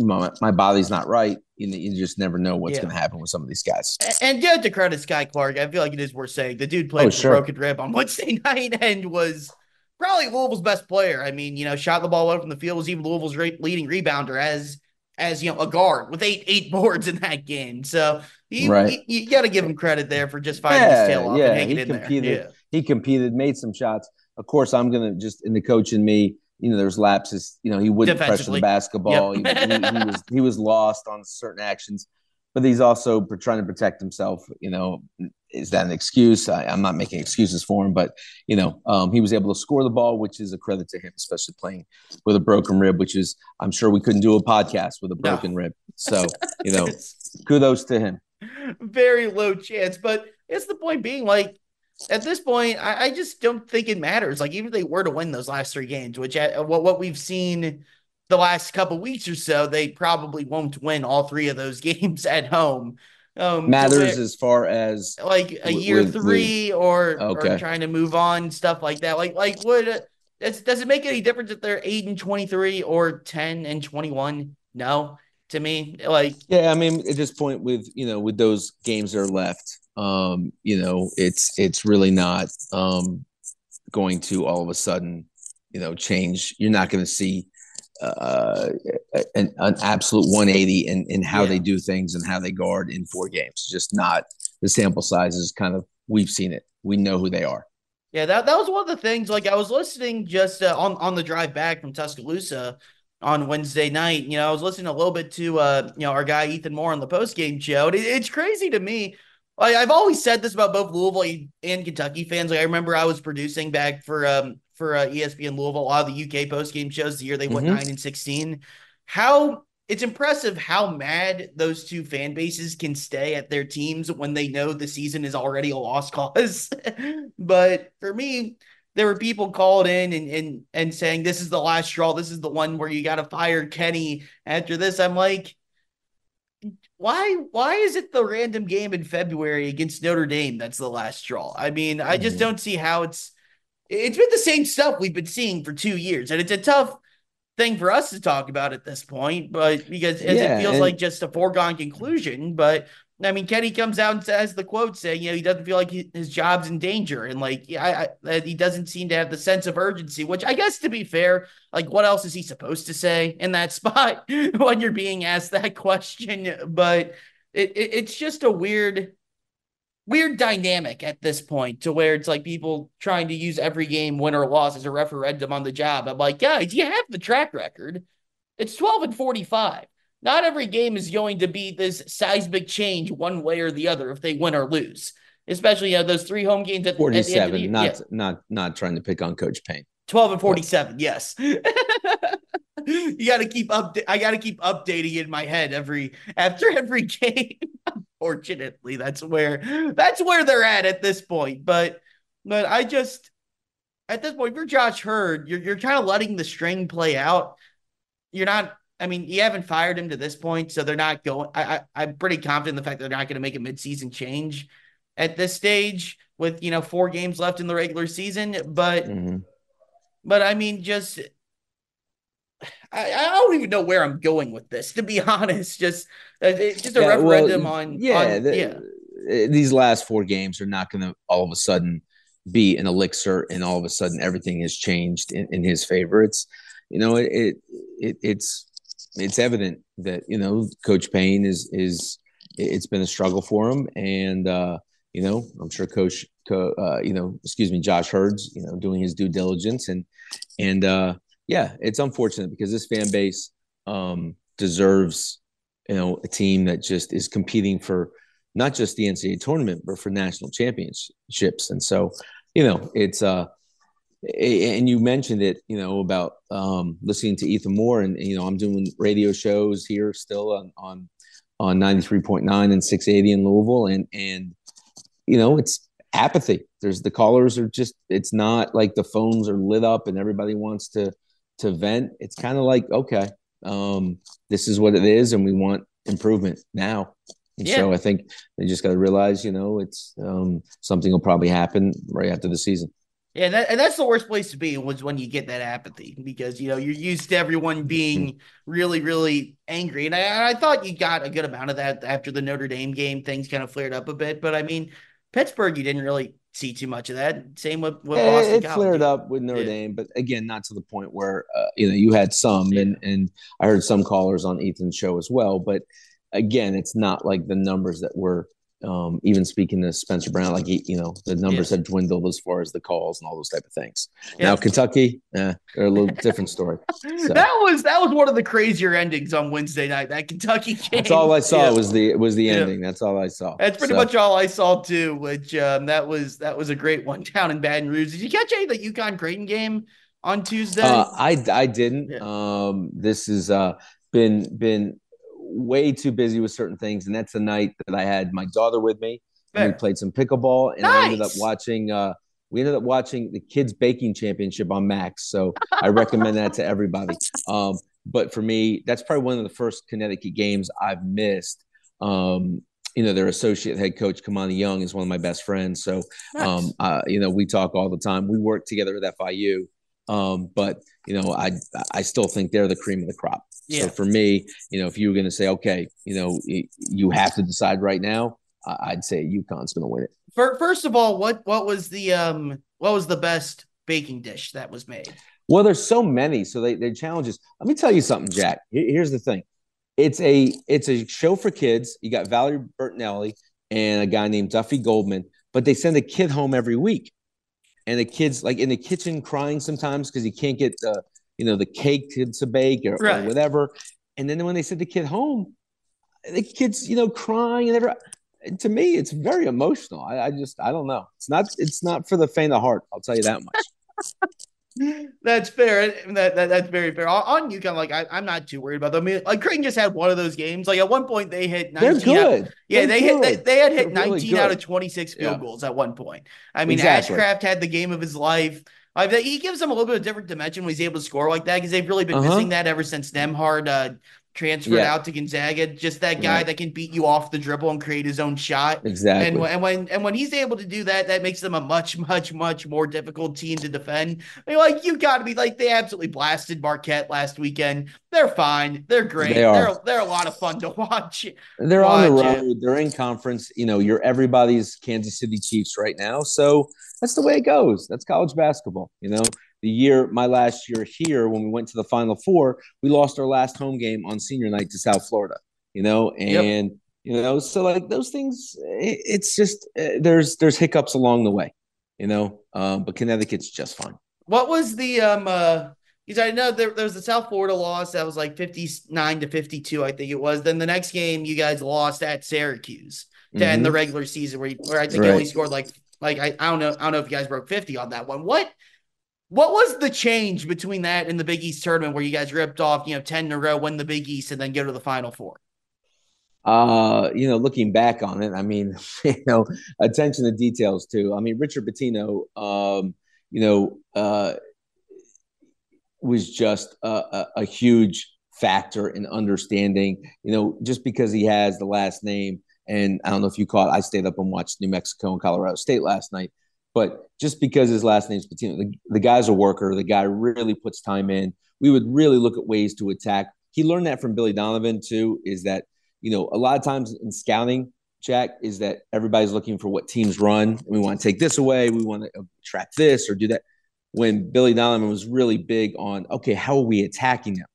my, my body's not right. You, you, just never know what's yeah. going to happen with some of these guys. And, and to credit Skyy Clark, I feel like it is worth saying the dude played oh, sure. broken rib on Wednesday night and was probably Louisville's best player. I mean, you know, shot the ball out from the field, was even Louisville's leading rebounder as as you know a guard with eight eight boards in that game. So you, right. you, you got to give him credit there for just fighting yeah, his tail off yeah, and hanging he in competed, there. Yeah. He competed, made some shots of course, I'm going to just in the coach and me. You know, there's lapses. You know, he wouldn't pressure the basketball. Yep. he, he, he, was he was lost on certain actions, but he's also trying to protect himself. You know, is that an excuse? I, am not making excuses for him, but you know, um, he was able to score the ball, which is a credit to him, especially playing with a broken rib, which is I'm sure we couldn't do a podcast with a broken no. rib. So you know, kudos to him. Very low chance, but it's the point being like at this point, I, I, just don't think it matters. Like even if they were to win those last three games, which uh, what what we've seen the last couple weeks or so, they probably won't win all three of those games at home. Um, matters as far as like a year with, three with, or, okay. or trying to move on stuff like that. Like like would uh, does it make any difference if they're eight and twenty three or ten and twenty one? No, to me, like yeah, I mean at this point with you know with those games that are left, um, you know, it's it's really not um, going to all of a sudden, you know, change. You're not going to see uh, an, an absolute 180 in, in how yeah. they do things and how they guard in four games. Just not the sample size is kind of we've seen it. We know who they are. Yeah, that, that was one of the things. Like I was listening just uh, on on the drive back from Tuscaloosa on Wednesday night. You know, I was listening a little bit to uh, you know our guy Ethan Moore on the post game show. It, it's crazy to me I, I've always said this about both Louisville and Kentucky fans. Like I remember I was producing back for um for uh, ESPN Louisville a lot of the UK post game shows the year they mm-hmm. went nine and sixteen. How it's impressive how mad those two fan bases can stay at their teams when they know the season is already a lost cause. but for me, there were people called in and and and saying this is the last straw. This is the one where you got to fire Kenny after this. I'm like, why why is it the random game in February against Notre Dame that's the last straw? I mean, I just mm-hmm. don't see how it's it's been the same stuff we've been seeing for two years, and it's a tough thing for us to talk about at this point, but because yeah, it feels and- like just a foregone conclusion. But I mean, Kenny comes out and says the quote saying, you know, he doesn't feel like he, his job's in danger. And like, I, I, he doesn't seem to have the sense of urgency, which I guess to be fair, like, what else is he supposed to say in that spot when you're being asked that question? But it, it, it's just a weird, weird dynamic at this point to where it's like people trying to use every game, win or loss, as a referendum on the job. I'm like, guys, you have the track record. It's 12 and 45 not every game is going to be this seismic change one way or the other if they win or lose. Especially you know, those three home games at, 47, at the not yeah. not not trying to pick on Coach Payne. 12 and 47, what? yes. you got to keep up I got to keep updating in my head every after every game. Unfortunately, that's where that's where they're at at this point. But but I just at this point, if you're Josh Heird, you're you're kind of letting the string play out. You're not I mean, you haven't fired him to this point, so they're not going. I, I am pretty confident in the fact that they're not going to make a midseason change at this stage with you know four games left in the regular season. But mm-hmm. but I mean, just I, I don't even know where I'm going with this. To be honest, just uh, just a yeah, referendum well, on yeah on, the, yeah. These last four games are not going to all of a sudden be an elixir, and all of a sudden everything has changed in, in his favor. It's you know it, it, it it's it's evident that you know Coach Payne is is it's been a struggle for him, and uh, you know I'm sure Coach uh, you know excuse me Josh Heird's, you know doing his due diligence. And and uh, yeah it's unfortunate because this fan base um, deserves you know a team that just is competing for not just the NCAA tournament but for national championships, and so you know it's uh and you mentioned it, you know, about um, listening to Ethan Moore, and you know, I'm doing radio shows here still on on on 93.9 and 680 in Louisville, and and you know, it's apathy. There's the callers are just, it's not like the phones are lit up and everybody wants to to vent. It's kind of like, okay, um, this is what it is, and we want improvement now. And yeah. so I think they just got to realize, you know, it's um, something will probably happen right after the season. Yeah, and, that, and that's the worst place to be was when you get that apathy because you know you're used to everyone being really, really angry, and I, I thought you got a good amount of that after the Notre Dame game. Things kind of flared up a bit, but I mean, Pittsburgh, you didn't really see too much of that. Same with, with Boston. It, it flared up with Notre yeah. Dame, but again, not to the point where uh, you know you had some, yeah. and and I heard some callers on Ethan's show as well, but again, it's not like the numbers that were um, even speaking to Spencer Brown, like he, you know, the numbers have dwindled as far as the calls and all those type of things. Now Kentucky, eh, they're a little different story. So. That was that was one of the crazier endings on Wednesday night. That Kentucky game. That's all I saw yeah. was the was the ending. That's all I saw. That's pretty so. much all I saw too. Which um, that was that was a great one down in Baton Rouge. Did you catch any of the UConn Creighton game on Tuesday? Uh, I I didn't. Yeah. Um, this has uh, been been way too busy with certain things, and that's the night that I had my daughter with me. And we played some pickleball, and nice. I ended up watching. Uh, we ended up watching the kids baking championship on Max, so I recommend that to everybody. Um, but for me, that's probably one of the first Connecticut games I've missed. Um, you know, their associate head coach Kimani Young is one of my best friends, so nice. um, uh, you know we talk all the time. We work together at FIU, um, but you know, I I still think they're the cream of the crop. Yeah. So for me, you know, if you were going to say, okay, you know, you have to decide right now, I'd say UConn's going to win it. First of all, what what was the um what was the best baking dish that was made? Well, there's so many, so they they challenges. Let me tell you something, Jack. Here's the thing. It's a it's a show for kids. You got Valerie Bertinelli and a guy named Duffy Goldman, but they send a kid home every week and the kids like in the kitchen crying sometimes because he can't get the you know the cake to, bake or, right. or, whatever. And then when they send the kid home, the kid's you know crying and everything. To me, it's very emotional. I, I just I don't know. It's not it's not for the faint of heart. I'll tell you that much. That's fair. That, that, that's very fair. On UConn, like I, am not too worried about them. I mean, like Creighton just had one of those games. Like at one point, they hit 19. They're good. Out, yeah, They're they good. hit. They, they had hit They're 19 really out of 26 field yeah. goals at one point. I mean, exactly. Ashworth had the game of his life. Uh, he gives them a little bit of different dimension when he's able to score like that because they've really been uh-huh. missing that ever since Nembhard uh, transferred yeah. out to Gonzaga. Just that guy that can beat you off the dribble and create his own shot. Exactly. And, and when and when he's able to do that, that makes them a much much much more difficult team to defend. I mean, like you got to be like they absolutely blasted Marquette last weekend. They're fine. They're great. They are. They're, they're a lot of fun to watch. They're watch on the road. It. They're in conference. You know, you're everybody's Kansas City Chiefs right now. So that's the way it goes. That's college basketball. You know, the year my last year here when we went to the final four we lost our last home game on senior night to south florida you know and yep. you know so like those things it's just uh, there's there's hiccups along the way you know um, but connecticut's just fine what was the um uh because I know there, there was the South Florida loss that was like 59 to 52, I think it was. Then the next game, you guys lost at Syracuse mm-hmm. end the regular season, where, you, where I think right. you only scored like like I, I don't know I don't know if you guys broke 50 on that one. What what was the change between that and the Big East tournament where you guys ripped off, you know, 10 in a row, win the Big East, and then go to the Final Four? Uh, you know, looking back on it, I mean, you know, attention to details too. I mean, Richard Pitino, um, you know, uh, was just a, a, a huge factor in understanding, you know, just because he has the last name. And I don't know if you caught, I stayed up and watched New Mexico and Colorado State last night. But just because his last name's Pitino, the, the guy's a worker. The guy really puts time in. We would really look at ways to attack. He learned that from Billy Donovan too. Is that you know a lot of times in scouting, Jack, is that everybody's looking for what teams run. We want to take this away. We want to uh, track this or do that. When Billy Donovan was really big on, okay, how are we attacking them,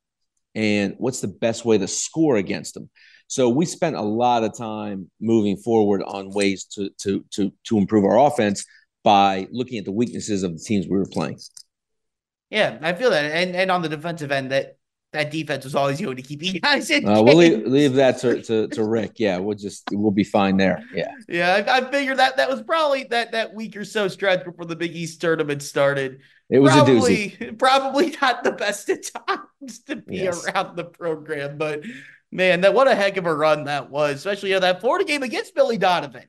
and what's the best way to score against them. So we spent a lot of time moving forward on ways to to to to improve our offense by looking at the weaknesses of the teams we were playing. Yeah, I feel that, and and on the defensive end, that that defense was always going to keep you guys in. Uh, we'll leave, leave that to, to, to Rick. Yeah, we'll just we'll be fine there. Yeah, yeah. I, I figured that that was probably that that week or so stretch before the Big East tournament started. It was probably, a doozy. Probably not the best of times to be yes. around the program, but man, that what a heck of a run that was, especially you know, that Florida game against Billy Donovan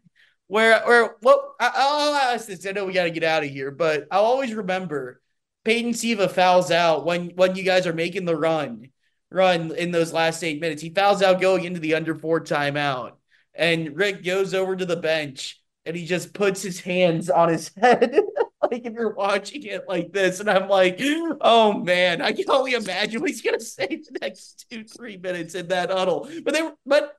where where well I, will ask this. I know we got to get out of here, but I'll always remember Peyton Siva fouls out when when you guys are making the run run in those last eight minutes. He fouls out going into the under four timeout, and Rick goes over to the bench and he just puts his hands on his head. like if you're watching it like this, and I'm like, oh man, I can only imagine what he's gonna say the next two, three minutes in that huddle. But they but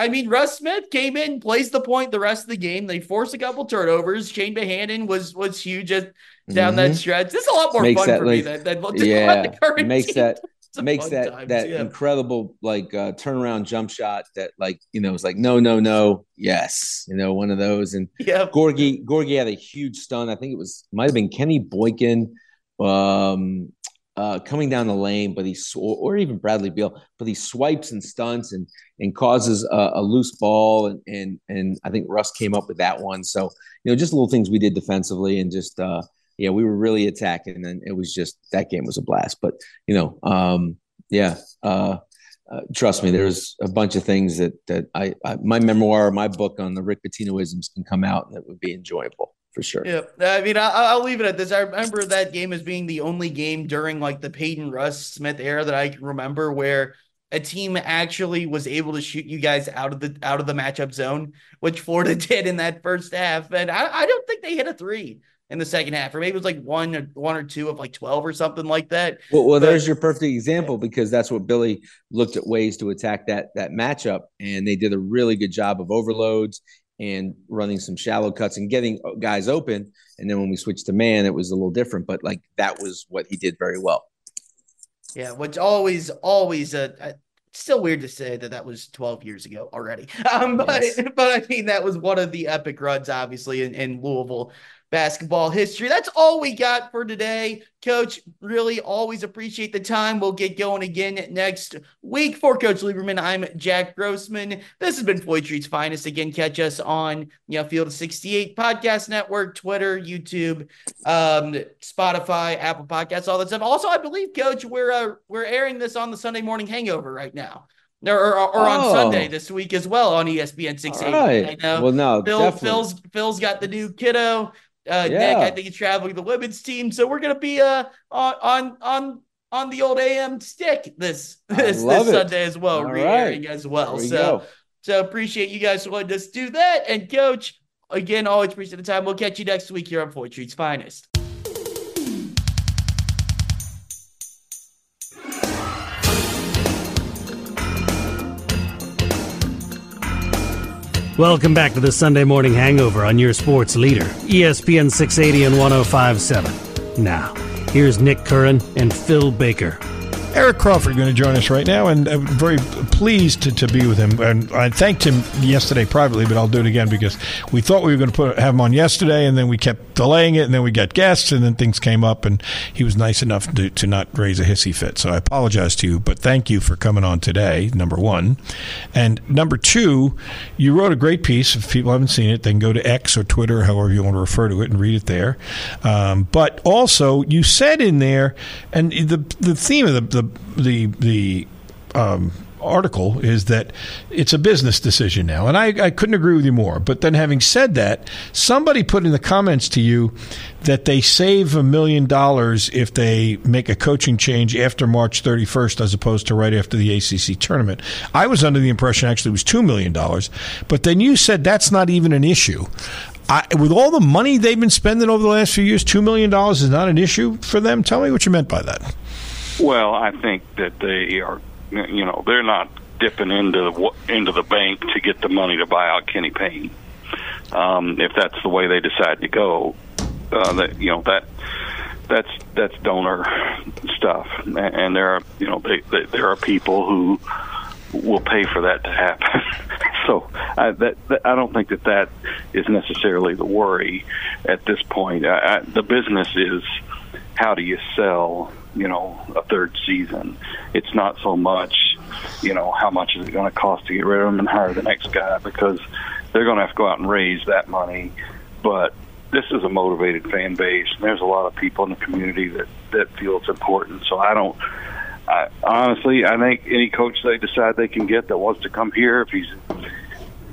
I mean, Russ Smith came in, plays the point the rest of the game. They force a couple turnovers. Chane Behanan was was huge at, down mm-hmm. that stretch. This is a lot more makes fun for like, me than, than, yeah, makes team. that makes that times, that yeah. incredible like uh, turnaround jump shot that like you know it's like no no no yes you know one of those and yeah Gorgui Gorgui had a huge stun I think it was might have been Kenny Boynton um uh, coming down the lane, but he or, or, even Bradley Beal, but he swipes and stunts and and causes a, a, loose ball, and and and I think Russ came up with that one. So you know, just little things we did defensively, and just uh, yeah, we were really attacking, and it was just that game was a blast. But you know, um, yeah. Uh, uh, trust me, there's a bunch of things that that I, I my memoir, my book on the Rick Pitinoisms can come out, and it would be enjoyable for sure. Yeah, I mean, I, will leave it at this. I remember that game as being the only game during like the Peyton Russ Smith era that I can remember where a team actually was able to shoot you guys out of the out of the matchup zone, which Florida did in that first half. And I, I don't think they hit a three in the second half, or maybe it was like one or one or two of like twelve or something like that. Well, well but, there's your perfect example because that's what Billy looked at ways to attack that that matchup, and they did a really good job of overloads and running some shallow cuts and getting guys open. And then when we switched to man, it was a little different, but like that was what he did very well. Yeah, which always, always, uh, uh still weird to say that that was 12 years ago already. Um, but, yes. but I mean, that was one of the epic runs, obviously, in, in Louisville basketball history. That's all we got for today. Coach, really always appreciate the time. We'll get going again next week. For Coach Lieberman, I'm Jack Grossman. This has been Floyd Street's Finest. Again, catch us on you know, Field 68 Podcast Network, Twitter, YouTube, um, Spotify, Apple Podcasts, all that stuff. Also, I believe, Coach, we're uh, we're airing this on the Sunday Morning Hangover right now or, or, or on oh. Sunday this week as well on ESPN 680. Right. I know. Well, no, Phil, Phil's Phil's got the new kiddo Uh, Yeah. Nick, I think he's traveling the women's team, so we're gonna be uh on on on on the old AM stick this this, this it. Sunday as well, All re-airing right. as well. We So go. so appreciate you guys letting us do that. And coach, again, always appreciate the time. We'll catch you next week here on Floyd Street's Finest. Welcome back to the Sunday Morning Hangover on your sports leader, ESPN 680 and 1057. Now, here's Nick Curran and Phil Baker. Eric Crawford going to join us right now, and I'm very pleased to, to be with him. And I thanked him yesterday privately, but I'll do it again because we thought we were going to put have him on yesterday, and then we kept delaying it, and then we got guests, and then things came up, and he was nice enough to, to not raise a hissy fit. So I apologize to you, but thank you for coming on today. Number one, and number two, you wrote a great piece. If people haven't seen it, they can go to X or Twitter, however you want to refer to it, and read it there. Um, but also, you said in there, and the the theme of the the the, the um, article is that it's a business decision now, and I, I couldn't agree with you more. But then, having said that, somebody put in the comments to you that they save a million dollars if they make a coaching change after March 31st as opposed to right after the ACC tournament. I was under the impression actually it was two million dollars, but then you said that's not even an issue. I, with all the money they've been spending over the last few years, two million dollars is not an issue for them. Tell me what you meant by that. Well, I think that they are, you know, they're not dipping into the, into the bank to get the money to buy out Kenny Payne. Um, if that's the way they decide to go, uh, that you know that that's that's donor stuff, and, there are you know they, they, there are people who will pay for that to happen. so I, that, that I don't think that that is necessarily the worry at this point. I, I, the business is how do you sell you know a third season. It's not so much you know how much is it going to cost to get rid of them and hire the next guy because they're going to have to go out and raise that money. But this is a motivated fan base and there's a lot of people in the community that that feel it's important. So i don't I, honestly i think any coach they decide they can get that wants to come here if he's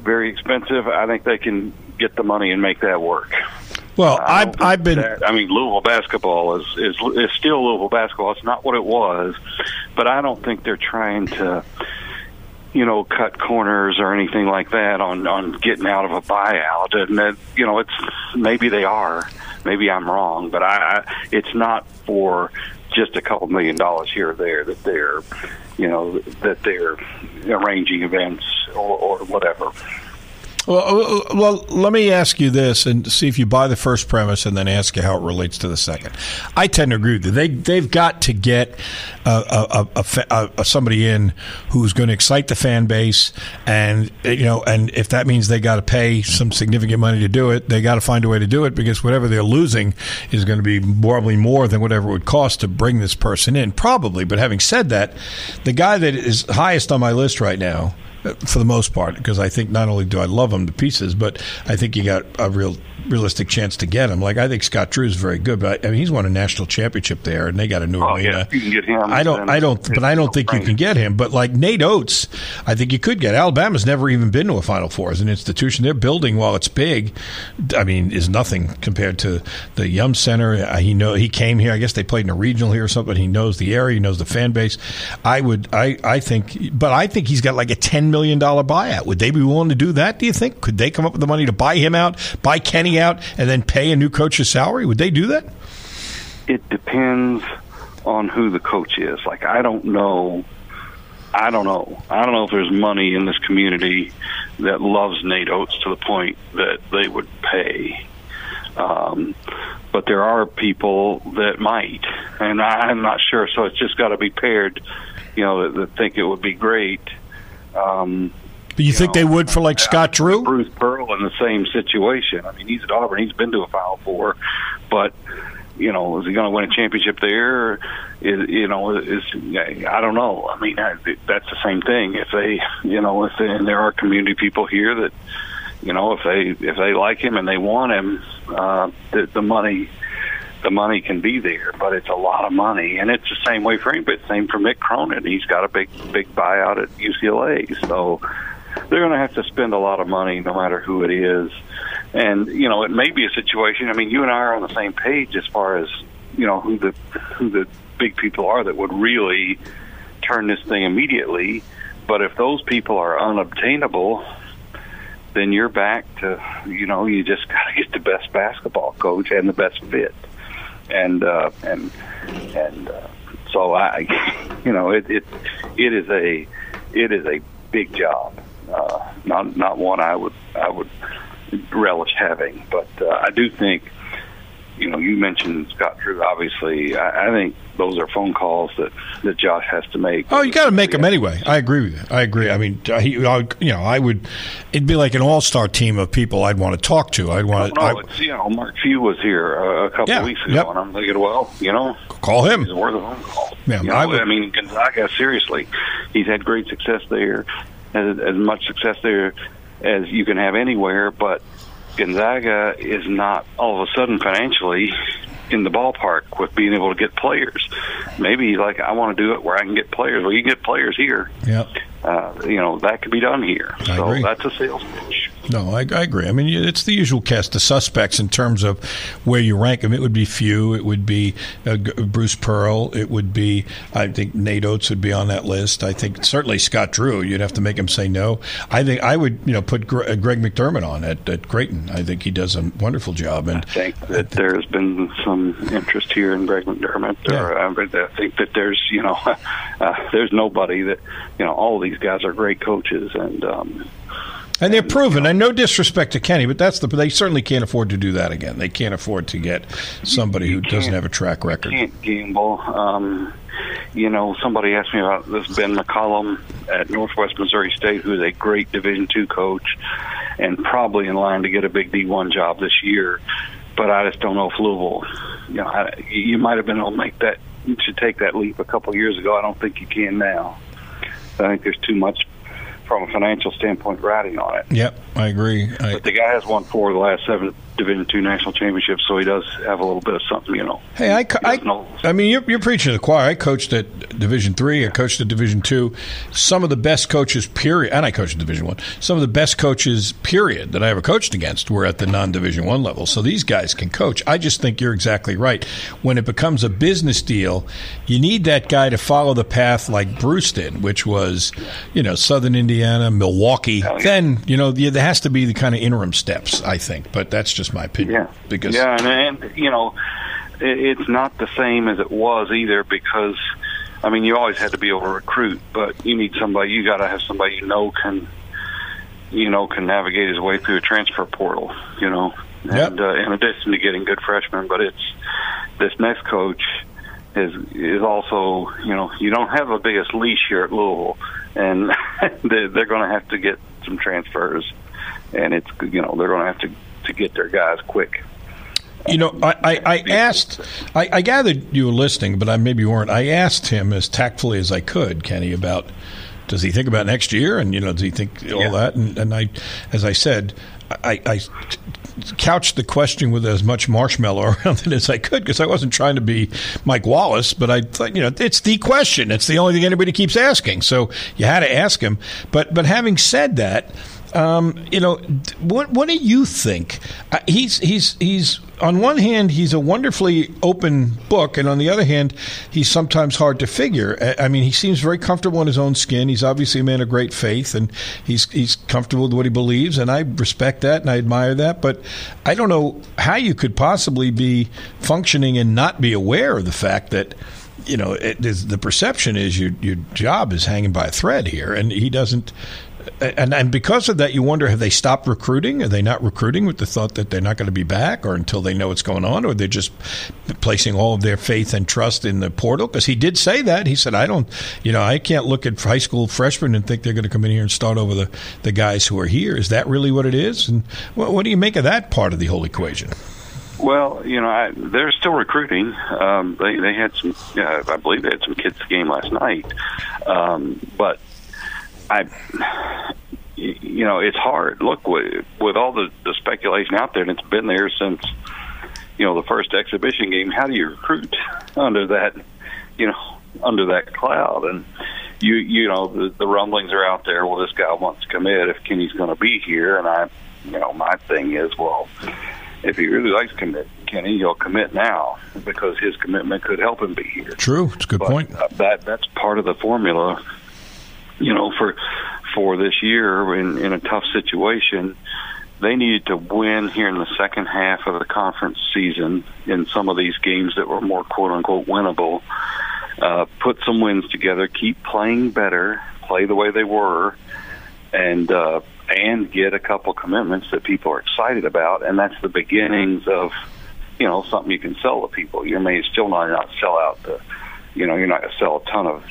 very expensive i think they can get the money and make that work Well, I I've been that- I mean, Louisville basketball is, is is still Louisville basketball. It's not what it was, but I don't think they're trying to, you know, cut corners or anything like that on on getting out of a buyout. And that, you know, it's maybe they are, maybe I'm wrong, but I, I it's not for just a couple million dollars here or there that they're, you know, that they're arranging events or, or whatever. Well, uh, well, let me ask you this and see if you buy the first premise, and then ask you how it relates to the second. I tend to agree with you. They they've got to get a, a, a, a, a somebody in who's going to excite the fan base, and uh, you know, and if that means they got to pay some significant money to do it, they got to find a way to do it because whatever they're losing is going to be probably more than whatever it would cost to bring this person in, probably. But having said that, the guy that is highest on my list right now for the most part, because I think not only do I love him to pieces, but I think you got a real realistic chance to get him. Like I think Scott Drew is very good, but I, I mean he's won a national championship there, and they got a new Oh arena. yeah, you can get him. I don't, I don't, but I don't think you can get him. But like Nate Oats, I think you could get. Alabama's never even been to a Final Four as an institution. They're building while it's big. I mean, is nothing compared to the Yum Center. Uh, He know he came here. I guess they played in a regional here or something. He knows the area. He knows the fan base. I would, I, I think, but I think he's got like a ten million dollar buyout. Would they be willing to do that? Do you think? Could they come up with the money to buy him out, buy Kenny out, and then pay a new coach's salary? Would they do that? it depends on who the coach is. Like I don't know. I don't know. I don't know if there's money in this community that loves Nate Oats to the point that they would pay. Um, but there are people that might, and I'm not sure. So it's just got to be paired. You know, that, that think it would be great. Um, Do you, think know, they would for like Scott Drew? Bruce Pearl in the same situation. I mean, he's at Auburn. He's been to a Final Four, but you know, is he going to win a championship there? Is you know, is I don't know. I mean, I, that's the same thing. If they, you know, if they, and there are community people here that, you know, if they if they like him and they want him, uh, the, the money. The money can be there, but it's a lot of money, and it's the same way for him. But same for Mick Cronin. He's got a big, big buyout at UCLA, so they're going to have to spend a lot of money, no matter who it is. and you know, it may be a situation. I mean, you and I are on the same page as far as you know who the who the big people are that would really turn this thing immediately. But if those people are unobtainable, then you're back to you know you just got to get the best basketball coach and the best fit, and uh, and and uh, so I, you know, it it it is a it is a big job, uh, not not one I would I would relish having, but uh, I do think you know, you mentioned Scott Drew. Obviously, I, I think those are phone calls that, that Josh has to make. Oh, you got to make them anyway. I agree with you. I agree. I mean, I, you know, I would. It'd be like an all-star team of people I'd want to talk to. I'd want to. No, it's, you know, Mark Few was here uh, a couple yeah, of weeks ago, yep. and I'm thinking, well, you know, call him. He's worth a phone call. Yeah, you know, I, would, I mean, Gonzaga. Seriously, he's had great success there, as, as much success there as you can have anywhere, but. Gonzaga is not all of a sudden financially in the ballpark with being able to get players. Maybe like I want to do it where I can get players. Well, you can get players here. Yeah. Uh, you know that could be done here. I so agree. that's a sales pitch. No, I, I, agree. I mean, it's the usual cast of suspects in terms of where you rank them. It would be Few. It would be uh, Bruce Pearl. It would be, I think, Nate Oats would be on that list. I think certainly Scott Drew. You'd have to make him say no. I think I would, you know, put Greg McDermott on at, at Creighton. I think he does a wonderful job. And I think that there's been some interest here in Greg McDermott. Yeah. Or, I think that there's, you know, uh, there's nobody that, you know, all these guys are great coaches and. Um, and they're proven. And no disrespect to Kenny, but that's the. They certainly can't afford to do that again. They can't afford to get somebody who doesn't have a track record. Can't gamble. Um, you know, somebody asked me about this Ben McCollum at Northwest Missouri State, who's a great Division two coach, and probably in line to get a big D one job this year. But I just don't know if Louisville. You know, I, you might have been able to make that to take that leap a couple of years ago. I don't think you can now. I think there's too much from a financial standpoint riding on it. Yep, I agree. I, but the guy has won four of the last seven Division two national championships, so he does have a little bit of something, you know. Hey, I, I, I, mean, you're, you're preaching to the choir. I coached at Division three. I coached at Division two. Some of the best coaches, period, and I coached at Division one. Some of the best coaches, period, that I ever coached against were at the non-Division one level. So these guys can coach. I just think you're exactly right. When it becomes a business deal, you need that guy to follow the path like Bruce did, which was, you know, Southern Indiana, Milwaukee. Yeah. Then you know there has to be the kind of interim steps. I think, but that's just my opinion. Yeah, because yeah, and, and you know, it, it's not the same as it was either because. I mean, you always had to be able to recruit, but you need somebody. You got to have somebody you know can, you know, can navigate his way through a transfer portal. You know, Yep. and uh, in addition to getting good freshmen, but it's this next coach is is also you know you don't have the biggest leash here at Louisville, and they're, they're going to have to get some transfers, and it's you know they're going to have to to get their guys quick. You know, I, I, I asked, I, I gathered you were listening, but I maybe you weren't. I asked him as tactfully as I could, Kenny, about does he think about next year, and you know, does he think all Yeah. that? And, and I, as I said, I, I couched the question with as much marshmallow around it as I could because I wasn't trying to be Mike Wallace, but I thought, you know, it's the question. It's the only thing anybody keeps asking, so you had to ask him. But but having said that. Um, you know, what what do you think? Uh, he's he's he's on one hand he's a wonderfully open book, and on the other hand, he's sometimes hard to figure. I, I mean, he seems very comfortable in his own skin. He's obviously a man of great faith, and he's he's comfortable with what he believes, and I respect that and I admire that. But I don't know how you could possibly be functioning and not be aware of the fact that you know, the perception is your your job is hanging by a thread here, and he doesn't. And and because of that, you wonder: have they stopped recruiting? Are they not recruiting with the thought that they're not going to be back, or until they know what's going on, or they're just placing all of their faith and trust in the portal? Because he did say that. He said, "I don't, you know, I can't look at high school freshmen and think they're going to come in here and start over the the guys who are here." Is that really what it is? And what, what do you make of that part of the whole equation? Well, you know, I, they're still recruiting. Um, they they had some, I believe they had some kids game last night, um, but I, you know, it's hard. Look, with, with all the, the speculation out there, and it's been there since, you know, the first exhibition game. How do you recruit under that, you know, under that cloud? And you, you know, the, the rumblings are out there. Well, this guy wants to commit if Kenny's going to be here, and I, you know, my thing is, well, if he really likes commit Kenny, he'll commit now because his commitment could help him be here. True, it's a good but, point. Uh, that that's part of the formula, you know, for for this year in in a tough situation. They needed to win here in the second half of the conference season in some of these games that were more quote unquote winnable. Uh, put some wins together, keep playing better, play the way they were, and uh, and get a couple commitments that people are excited about, and that's the beginnings of you know something you can sell to people. You may still not not sell out the, you know, you're not going to sell a ton of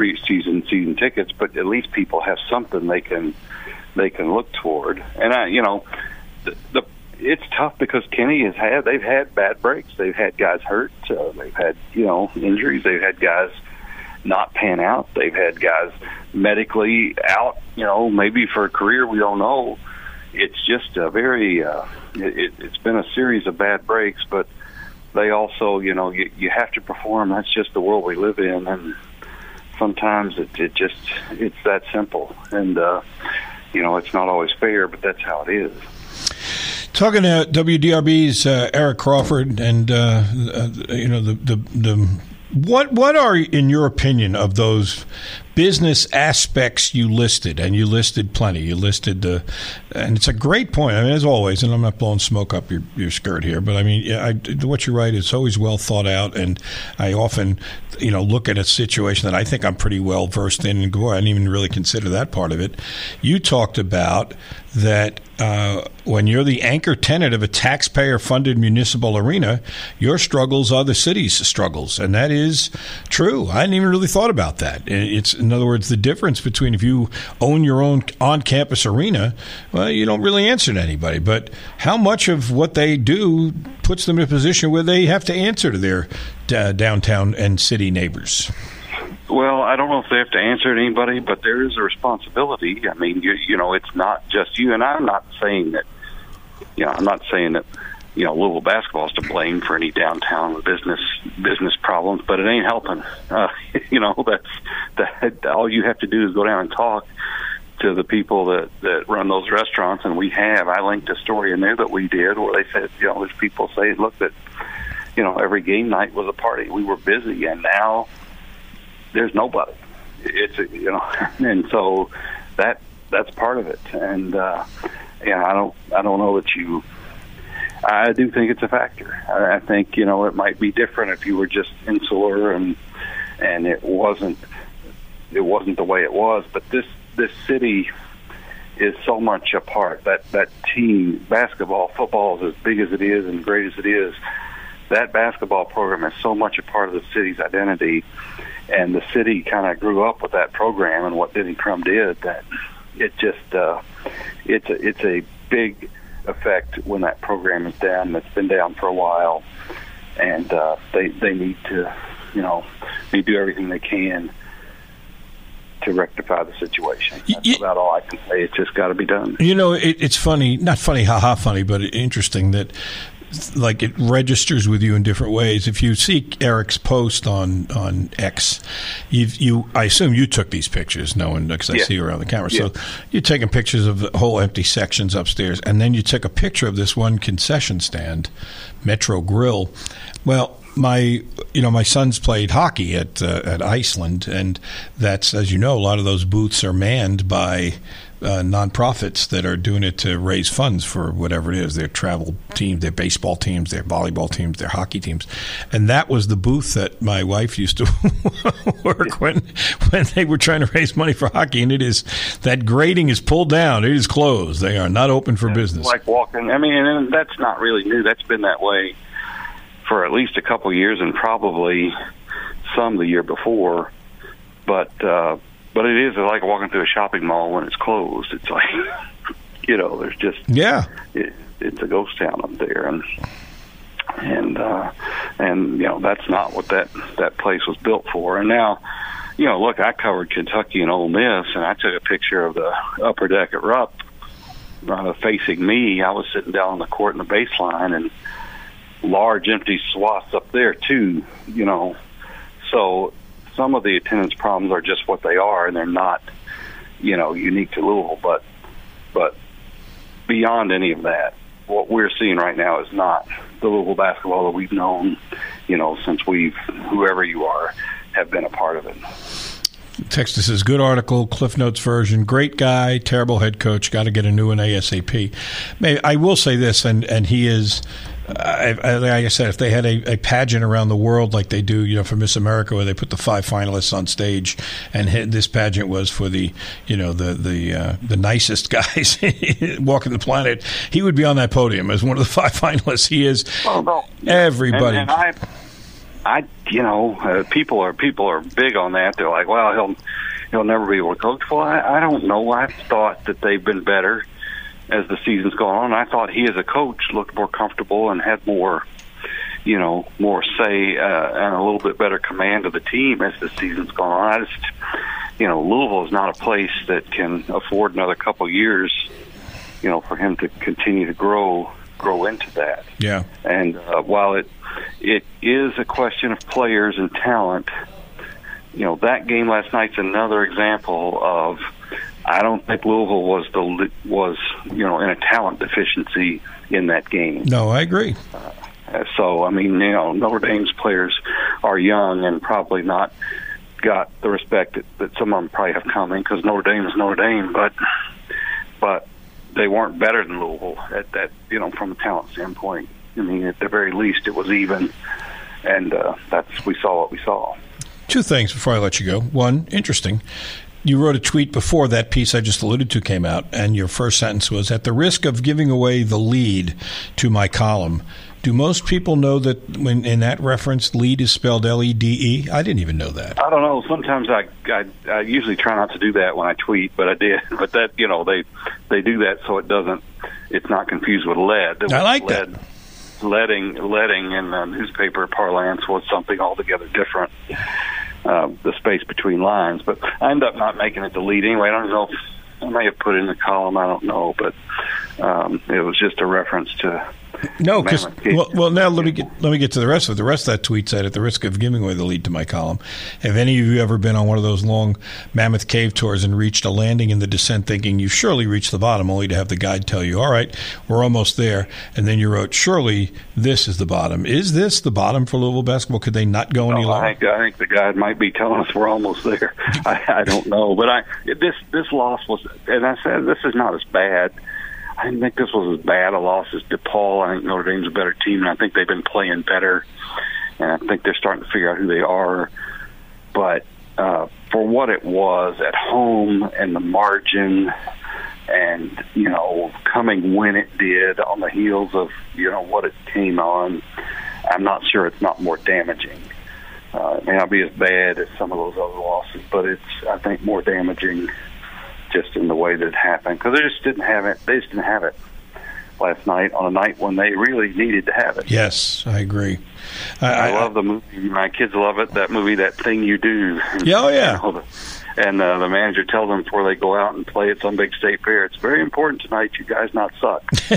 preseason season tickets, but at least people have something they can they can look toward. And I, you know, the, the it's tough because Kenny has had they've had bad breaks. They've had guys hurt. Uh, they've had you know injuries. They've had guys not pan out. They've had guys medically out. You know, maybe for a career. We don't know. It's just a very. Uh, it, it's been a series of bad breaks, but they also, you know, you, you have to perform. That's just the world we live in, and sometimes it, it just it's that simple. And uh, you know, it's not always fair, but that's how it is. Talking to WDRB's uh, Eric Crawford, and uh, uh, you know the, the the what what are in your opinion of those business aspects you listed, and you listed plenty. You listed the, and it's a great point. I mean, as always, and I'm not blowing smoke up your, your skirt here, but I mean, I, what you write is always well thought out, and I often, you know, look at a situation that I think I'm pretty well versed in, and go, I didn't even really consider that part of it. You talked about that uh, when you're the anchor tenant of a taxpayer-funded municipal arena, your struggles are the city's struggles, and that is true. I hadn't even really thought about that. It's in other words, the difference between if you own your own on campus arena, well, you don't really answer to anybody. But how much of what they do puts them in a position where they have to answer to their uh, downtown and city neighbors? Well, I don't know if they have to answer to anybody, but there is a responsibility. I mean, you, you know, it's not just you. And I'm not saying that, you know, I'm not saying that you know Louisville basketball is to blame for any downtown business business problems, but it ain't helping. Uh, you know that's that all you have to do is go down and talk to the people that that run those restaurants, and we have. I linked a story in there that we did where they said, you know, there's people say, look, that you know every game night was a party. We were busy, and now there's nobody. It's you know, and so that that's part of it, and uh, yeah, I don't I don't know that you I do think it's a factor. I think you know it might be different if you were just insular and and it wasn't it wasn't the way it was. But this this city is so much a part. That that team basketball, football is as big as it is and great as it is. That basketball program is so much a part of the city's identity, and the city kind of grew up with that program and what Denny Crum did. That it just uh, it's a it's a big effect when that program is down. That's been down for a while, and uh, they they need to, you know, they do everything they can to rectify the situation. That's you, about all I can say. It's just got to be done. You know, it, it's funny, not funny, haha, funny, but interesting that like it registers with you in different ways. If you see Eric's post on on X, you you I assume you took these pictures, knowing because I yeah. see you around the camera. Yeah. So you're taking pictures of the whole empty sections upstairs, and then you took a picture of this one concession stand, Metro Grill. Well, my you know my sons played hockey at uh, at Iceland, and that's as you know a lot of those booths are manned by uh, nonprofits that are doing it to raise funds for whatever it is their travel teams, their baseball teams, their volleyball teams, their hockey teams. And that was the booth that my wife used to work when when they were trying to raise money for hockey. And it is that grading is pulled down, it is closed. They are not open for business. Like walking, I mean, and that's not really new. That's been that way for at least a couple years and probably some the year before. But uh, but it is like walking through a shopping mall when it's closed. It's like, you know, there's just yeah, it, it's a ghost town up there, and and uh, and you know that's not what that that place was built for. And now, you know, look, I covered Kentucky and Ole Miss, and I took a picture of the upper deck at Rupp uh, facing me. I was sitting down on the court in the baseline, and large empty swaths up there too. You know, so some of the attendance problems are just what they are, and they're not, you know, unique to Louisville. But but beyond any of that. What we're seeing right now is not the Louisville basketball that we've known, you know, since we've whoever you are have been a part of it. Texas says, good article, Cliff Notes version. Great guy, terrible head coach. Got to get a new one ASAP. I will say this, and, and he is I, I, like I said, if they had a, a, pageant around the world like they do, you know, for Miss America, where they put the five finalists on stage, and this pageant was for the, you know, the the uh, the nicest guys walking the planet, he would be on that podium as one of the five finalists. He is well, no. everybody. And, and I, I, you know, uh, people are people are big on that. They're like, well, he'll he'll never be able to coach. Well, I, I don't know. I've thought that they've been better as the season's gone on. I thought he, as a coach, looked more comfortable and had more, you know, more say uh, and a little bit better command of the team as the season's gone on. I just, you know, Louisville is not a place that can afford another couple years, you know, for him to continue to grow grow into that. Yeah. And uh, while it it is a question of players and talent, you know, that game last night's another example of I don't think Louisville was the was you know in a talent deficiency in that game. No, I agree. Uh, so I mean, you know, Notre Dame's players are young and probably not got the respect that, that some of them probably have coming because Notre Dame is Notre Dame, but but they weren't better than Louisville at that you know from a talent standpoint. I mean, at the very least, it was even, and uh, that's we saw what we saw. Two things before I let you go. One, interesting you wrote a tweet before that piece I just alluded to came out, and your first sentence was At the risk of giving away the lead to my column, do most people know that when in that reference, lead is spelled L E D E? I didn't even know that. I don't know. Sometimes I, I I usually try not to do that when I tweet, but I did. But that you know they they do that so it doesn't it's not confused with lead. I like lead, that. Leading leading in the newspaper parlance was something altogether different uh, the space between lines. But I end up not making it the lead anyway. I don't know if I may have put in the column. I don't know, but um, it was just a reference to no, because well, well, now let me get let me get to the rest of it. The rest of that tweet said, at the risk of giving away the lead to my column, have any of you ever been on one of those long mammoth cave tours and reached a landing in the descent, thinking you surely reached the bottom, only to have the guide tell you, "All right, we're almost there," and then you wrote, "Surely this is the bottom." Is this the bottom for Louisville basketball? Could they not go any lower? I think, I think the guide might be telling us we're almost there. I, I don't know, but I this this loss was, and I said this is not as bad I didn't think this was as bad a loss as DePaul. I think Notre Dame's a better team, and I think they've been playing better, and I think they're starting to figure out who they are. But uh, for what it was at home and the margin, and you know, coming when it did on the heels of you know what it came on, I'm not sure it's not more damaging. Uh, it may not be as bad as some of those other losses, but it's I think more damaging just in the way that it happened because they just didn't have it. They just didn't have it last night on a night when they really needed to have it. Yes, I agree. I, I, I love the movie. My kids love it. That movie, that thing you do. Yeah, oh yeah. You know, and uh, the manager tells them before they go out and play at some big state fair, it's very important tonight you guys not suck.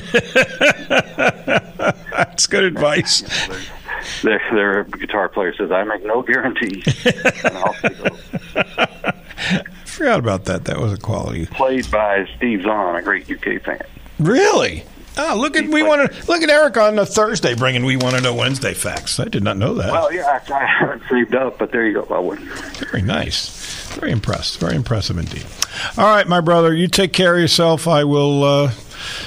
That's good advice. their, their guitar player says, "I make no guarantees." Forgot about that. That was a quality. Played by Steve Zahn, a great UK fan. Really? Oh, look at we want to look at Eric on a Thursday bringing we want to know Wednesday facts. I did not know that. Well, yeah, I, I haven't saved up, but there you go. I wouldn't. Very nice. Very impressed. Very impressive indeed. All right, my brother, you take care of yourself. I will uh,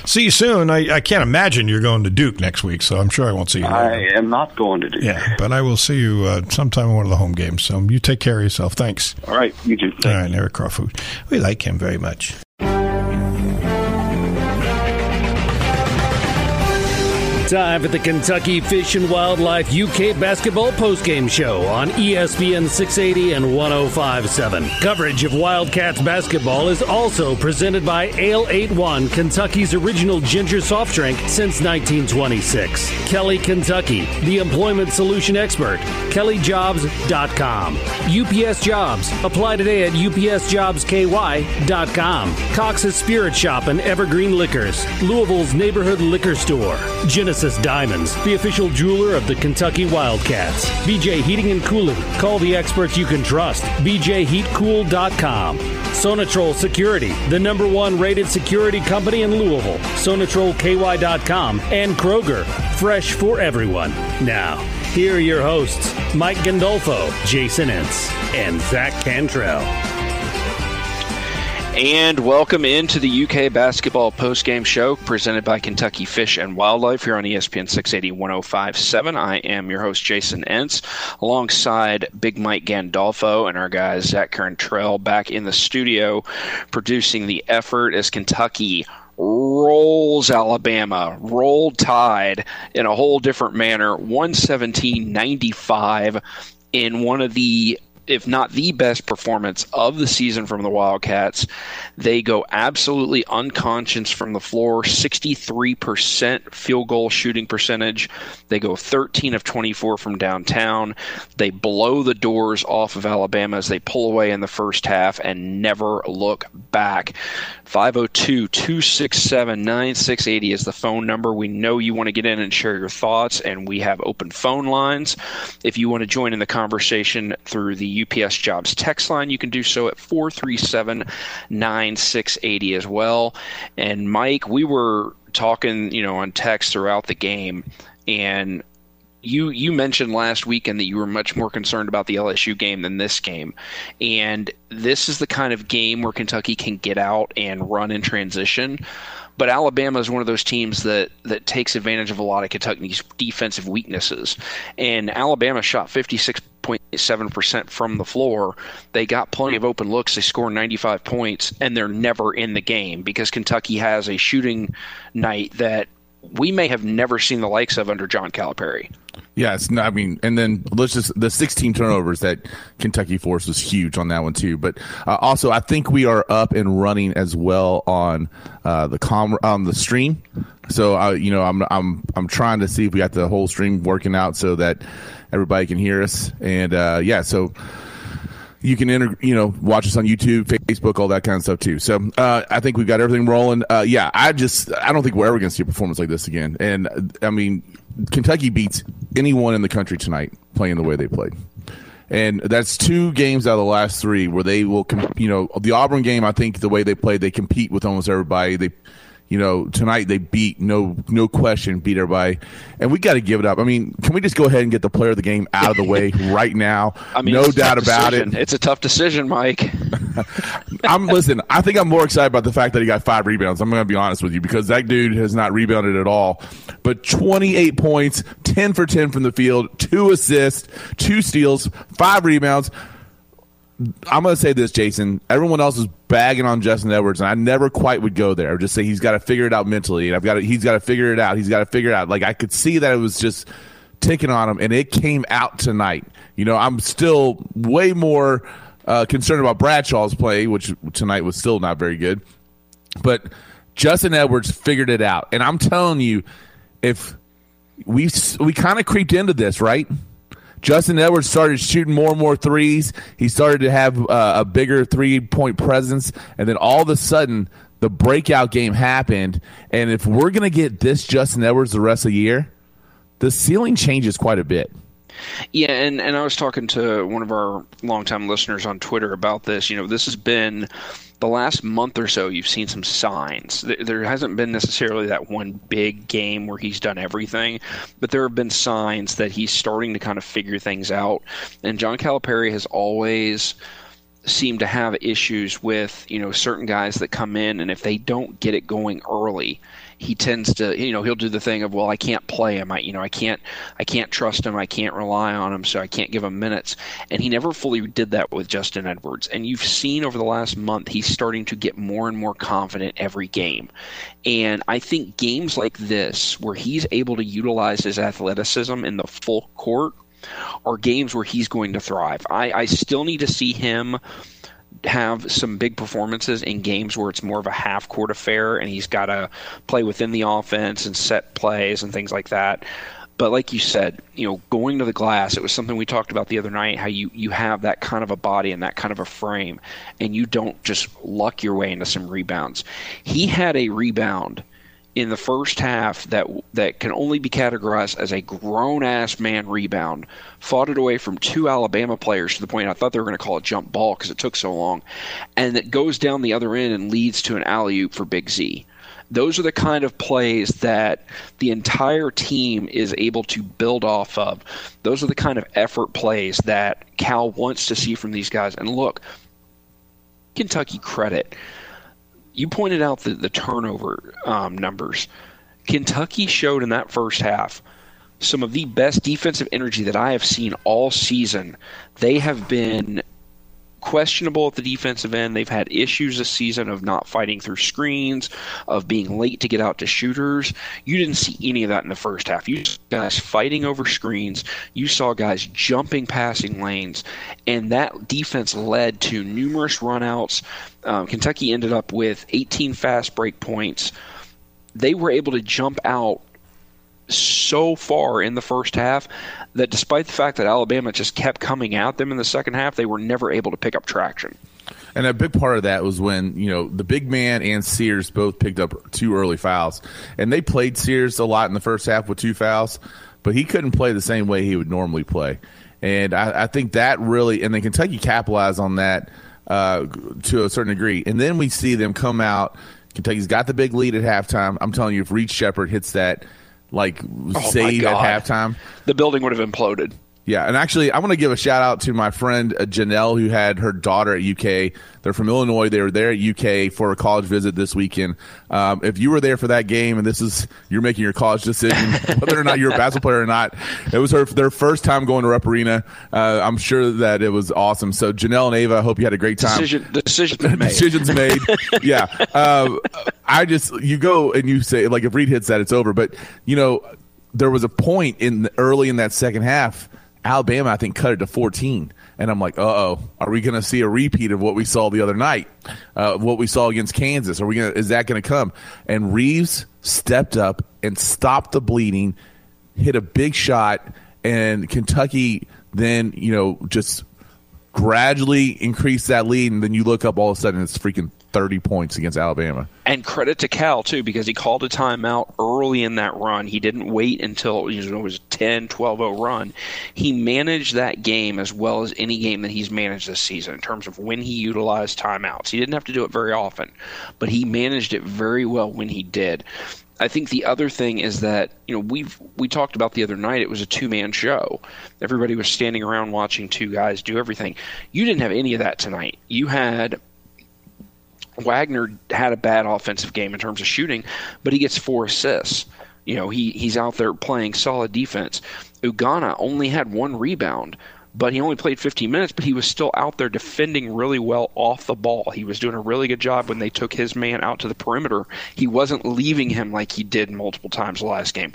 see you soon. I, I, can't imagine you're going to Duke next week, so I'm sure I won't see you. I am not going to Duke. Yeah, but I will see you uh, sometime in one of the home games. So you take care of yourself. Thanks. All right, you too. All right, Eric Crawford. We like him very much. Time for the Kentucky Fish and Wildlife UK Basketball Postgame Show on ESPN 680 and 1057. Coverage of Wildcats basketball is also presented by Ale 81, Kentucky's original ginger soft drink since 1926. Kelly, Kentucky, the employment solution expert. KellyJobs.com. UPS Jobs. Apply today at UPSJobsKY.com. Cox's Spirit Shop and Evergreen Liquors. Louisville's neighborhood liquor store. Genesis Genesis Diamonds, the official jeweler of the Kentucky Wildcats. BJ Heating and Cooling. Call the experts you can trust. BJHeatCool.com. Sonatrol Security, the number one rated security company in Louisville. SonatrolKY.com and Kroger, fresh for everyone. Now, here are your hosts, Mike Gandolfo, Jason Entz, and Zach Cantrell. And welcome into the UK basketball postgame show presented by Kentucky Fish and Wildlife here on ESPN 680 1057. I am your host, Jason Entz, alongside Big Mike Gandolfo and our guys, Zach Cantrell, back in the studio producing the effort as Kentucky rolls Alabama, rolled Tide in a whole different manner, 117 95 in one of the if not the best performance of the season from the Wildcats. They go absolutely unconscious from the floor, 63% field goal shooting percentage. They go 13 of 24 from downtown. They blow the doors off of Alabama as they pull away in the first half and never look back. 502 267 9680 is the phone number. We know you want to get in and share your thoughts, and we have open phone lines. If you want to join in the conversation through the UPS Jobs text line, you can do so at 437 9680 as well. And Mike, we were talking, you know, on text throughout the game, and you you mentioned last weekend that you were much more concerned about the LSU game than this game, and this is the kind of game where Kentucky can get out and run in transition. But Alabama is one of those teams that that takes advantage of a lot of Kentucky's defensive weaknesses, and Alabama shot 56.7% from the floor. They got plenty of open looks. They score 95 points, and they're never in the game because Kentucky has a shooting night that we may have never seen the likes of under John Calipari. Yes, no, I mean, and then let's just the 16 turnovers that Kentucky forced was huge on that one too. But uh, also, I think we are up and running as well on uh, the com on the stream. So, uh, you know, I'm I'm I'm trying to see if we got the whole stream working out so that everybody can hear us. And uh, yeah, so you can enter, you know, watch us on YouTube, Facebook, all that kind of stuff too. So uh, I think we've got everything rolling. Uh, yeah, I just I don't think we're ever going to see a performance like this again. And I mean, Kentucky beats anyone in the country tonight playing the way they played. And that's two games out of the last three where they will, you know, the Auburn game. I think the way they played, they compete with almost everybody. They you know, tonight they beat no no question beat everybody, and we got to give it up. I mean, can we just go ahead and get the player of the game out of the way right now? I mean, no doubt about it. It's a tough decision, Mike. I'm listen. I think I'm more excited about the fact that he got five rebounds. I'm going to be honest with you because that dude has not rebounded at all. But 28 points, 10 for 10 from the field, two assists, two steals, five rebounds. I'm going to say this, Jason. Everyone else is bagging on Justin Edwards, and I never quite would go there. I would just say he's got to figure it out mentally, and I've got to, he's got to figure it out. He's got to figure it out. Like I could see that it was just ticking on him, and it came out tonight. You know, I'm still way more uh, concerned about Bradshaw's play, which tonight was still not very good, but Justin Edwards figured it out, and I'm telling you, if we we kind of creeped into this, right? Justin Edwards started shooting more and more threes. He started to have uh, a bigger three point presence. And then all of a sudden, the breakout game happened. And if we're going to get this Justin Edwards the rest of the year, the ceiling changes quite a bit. Yeah, and, and I was talking to one of our longtime listeners on Twitter about this. You know, this has been the last month or so, you've seen some signs. There hasn't been necessarily that one big game where he's done everything, but there have been signs that he's starting to kind of figure things out. And John Calipari has always seemed to have issues with you know certain guys that come in and if they don't get it going early he tends to you know he'll do the thing of well I can't play him. I you know I can't I can't trust him. I can't rely on him so I can't give him minutes. And he never fully did that with Justin Edwards. And you've seen over the last month he's starting to get more and more confident every game. And I think games like this where he's able to utilize his athleticism in the full court are games where he's going to thrive. I, I still need to see him have some big performances in games where it's more of a half court affair and he's got to play within the offense and set plays and things like that. But like you said, you know, going to the glass, it was something we talked about the other night. How you you have that kind of a body and that kind of a frame, and you don't just luck your way into some rebounds. He had a rebound in the first half that that can only be categorized as a grown ass man rebound. Fought it away from two Alabama players to the point I thought they were going to call it jump ball because it took so long, and it goes down the other end and leads to an alley oop for Big Z. Those are the kind of plays that the entire team is able to build off of. Those are the kind of effort plays that Cal wants to see from these guys. And look, Kentucky credit you pointed out the, the turnover um, numbers. Kentucky showed in that first half some of the best defensive energy that I have seen all season. They have been questionable at the defensive end. They've had issues this season of not fighting through screens, of being late to get out to shooters. You didn't see any of that in the first half. You saw guys fighting over screens. You saw guys jumping passing lanes, and that defense led to numerous runouts. Um, Kentucky ended up with 18 fast break points. They were able to jump out so far in the first half that despite the fact that Alabama just kept coming at them in the second half, they were never able to pick up traction. And a big part of that was when, you know, the big man and Sears both picked up two early fouls. And they played Sears a lot in the first half with two fouls, but he couldn't play the same way he would normally play. And I, I think that really, and then Kentucky capitalized on that uh, to a certain degree. And then we see them come out. Kentucky's got the big lead at halftime. I'm telling you, if Reed Sheppard hits that like oh save at halftime, the building would have imploded. Yeah, and actually, I want to give a shout out to my friend uh, Janelle, who had her daughter at UK. They're from Illinois. They were there at UK for a college visit this weekend. Um, if you were there for that game, and this is you're making your college decision, whether or not you're a basketball player or not, it was her their first time going to Rupp Arena. Uh, I'm sure that it was awesome. So Janelle and Ava, I hope you had a great time. Decision, decisions made. decisions made. yeah, uh, I just you go and you say like if Reed hits that, it's over. But you know, there was a point in the, early in that second half Alabama, I think, cut it to 14. And I'm like, uh oh, are we going to see a repeat of what we saw the other night? Uh, what we saw against Kansas? Are we going? Is that going to come? And Reeves stepped up and stopped the bleeding, hit a big shot, and Kentucky then you know just gradually increase that lead. And then you look up, all of a sudden, it's freaking 30 points against Alabama. And credit to Cal, too, because he called a timeout early in that run. He didn't wait until you know, it was 10, 12 0 run. He managed that game as well as any game that he's managed this season in terms of when he utilized timeouts. He didn't have to do it very often, but he managed it very well when he did. I think the other thing is that you know we've we talked about the other night. It was a two man show. Everybody was standing around watching two guys do everything. You didn't have any of that tonight. You had Wagner had a bad offensive game in terms of shooting, but he gets four assists. You know, he, he's out there playing solid defense. Ugonna only had one rebound, but he only played 15 minutes, but he was still out there defending really well off the ball. He was doing a really good job when they took his man out to the perimeter. He wasn't leaving him like he did multiple times last game.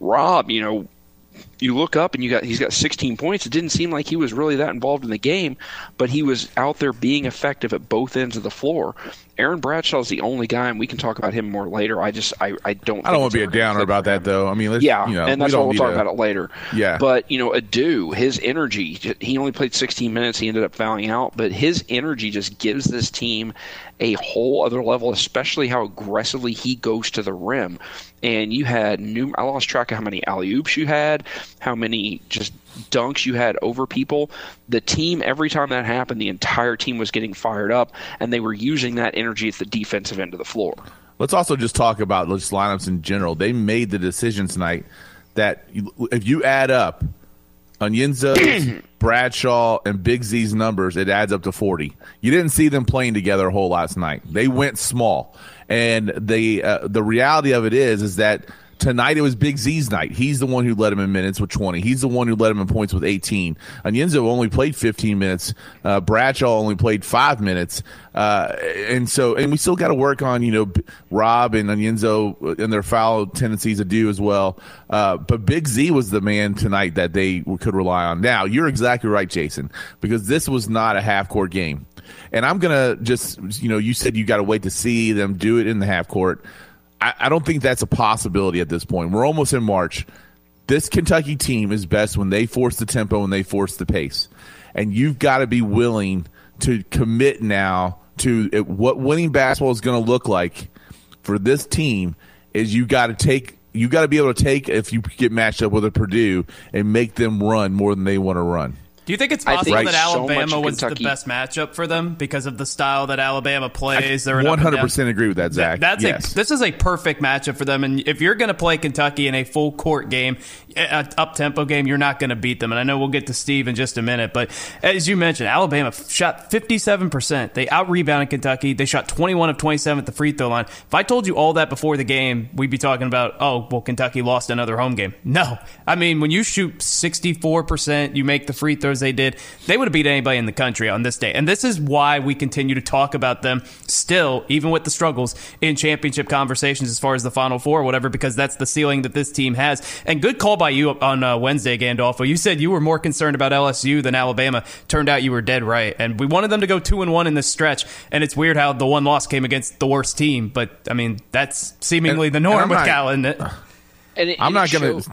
Rob, you know, you look up and you got he's got 16 points. It didn't seem like he was really that involved in the game, but he was out there being effective at both ends of the floor. Aaron Bradshaw is the only guy, and we can talk about him more later. I just I, I don't. I don't want to be a downer about that though. I mean, yeah, you know, and that's what we'll talk to, about it later. Yeah, but you know, Adou, his energy. He only played 16 minutes. He ended up fouling out, but his energy just gives this team a whole other level, especially how aggressively he goes to the rim. And you had new. I lost track of how many alley oops you had, how many just dunks you had over people. The team, every time that happened, the entire team was getting fired up, and they were using that energy at the defensive end of the floor. Let's also just talk about just lineups in general. They made the decision tonight that if you add up Onyenso, Bradshaw, and Big Z's numbers, it adds up to 40. You didn't see them playing together a whole lot tonight. They went small. And the uh, the reality of it is is that – Tonight it was Big Z's night. He's the one who led him in minutes with 20. He's the one who led him in points with 18. Onyenso only played 15 minutes. Uh, Bradshaw only played five minutes. Uh, and so, and we still got to work on, you know, Rob and Onyenso and their foul tendencies to do as well. Uh, but Big Z was the man tonight that they could rely on. Now, you're exactly right, Jason, because this was not a half court game. And I'm to just, you know, you said you got to wait to see them do it in the half court. I, I don't think that's a possibility at this point. We're almost in March. This Kentucky team is best when they force the tempo and they force the pace. And you've got to be willing to commit now to what winning basketball is going to look like for this team is you got to take you got to be able to take if you get matched up with a Purdue and make them run more than they want to run. Do you think it's possible think that Alabama so was Kentucky. the best matchup for them because of the style that Alabama plays? They're one hundred percent agree with that, Zach. That's yes. a, this is a perfect matchup for them. And if you're going to play Kentucky in a full court game, up tempo game, you're not going to beat them. And I know we'll get to Steve in just a minute, but as you mentioned, Alabama shot fifty seven percent. They out rebounded Kentucky. They shot twenty one of twenty seven at the free throw line. If I told you all that before the game, we'd be talking about oh well, Kentucky lost another home game. No, I mean when you shoot sixty four percent, you make the free throws they did they would have beat anybody in the country on this day. And this is why we continue to talk about them still, even with the struggles in championship conversations as far as the Final Four or whatever, because that's the ceiling that this team has. And good call by you on uh, Wednesday, Gandolfo. You said you were more concerned about LSU than Alabama. Turned out you were dead right. And we wanted them to go two and one in this stretch. And it's weird how the one loss came against the worst team. But I mean, that's seemingly and, the norm with Cal, isn't it? And it, I'm not going to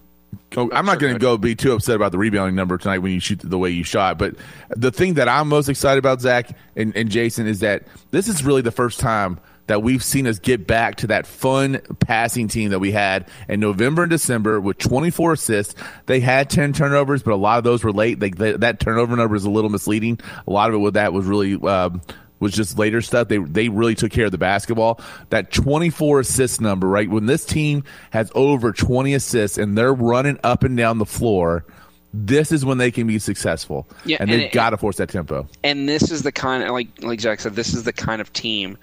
Oh, I'm not going to go be too upset about the rebounding number tonight when you shoot the way you shot. But the thing that I'm most excited about, Zach and, and Jason, is that this is really the first time that we've seen us get back to that fun passing team that we had in November and December with 24 assists. They had 10 turnovers, but a lot of those were late. They, they, that turnover number is a little misleading. A lot of it with that was really um, was just later stuff. They they really took care of the basketball. That 24 assist number, right? When this team has over 20 assists and they're running up and down the floor, this is when they can be successful. Yeah, and, and they've got to force that tempo. And this is the kind of like like Jack said, this is the kind of team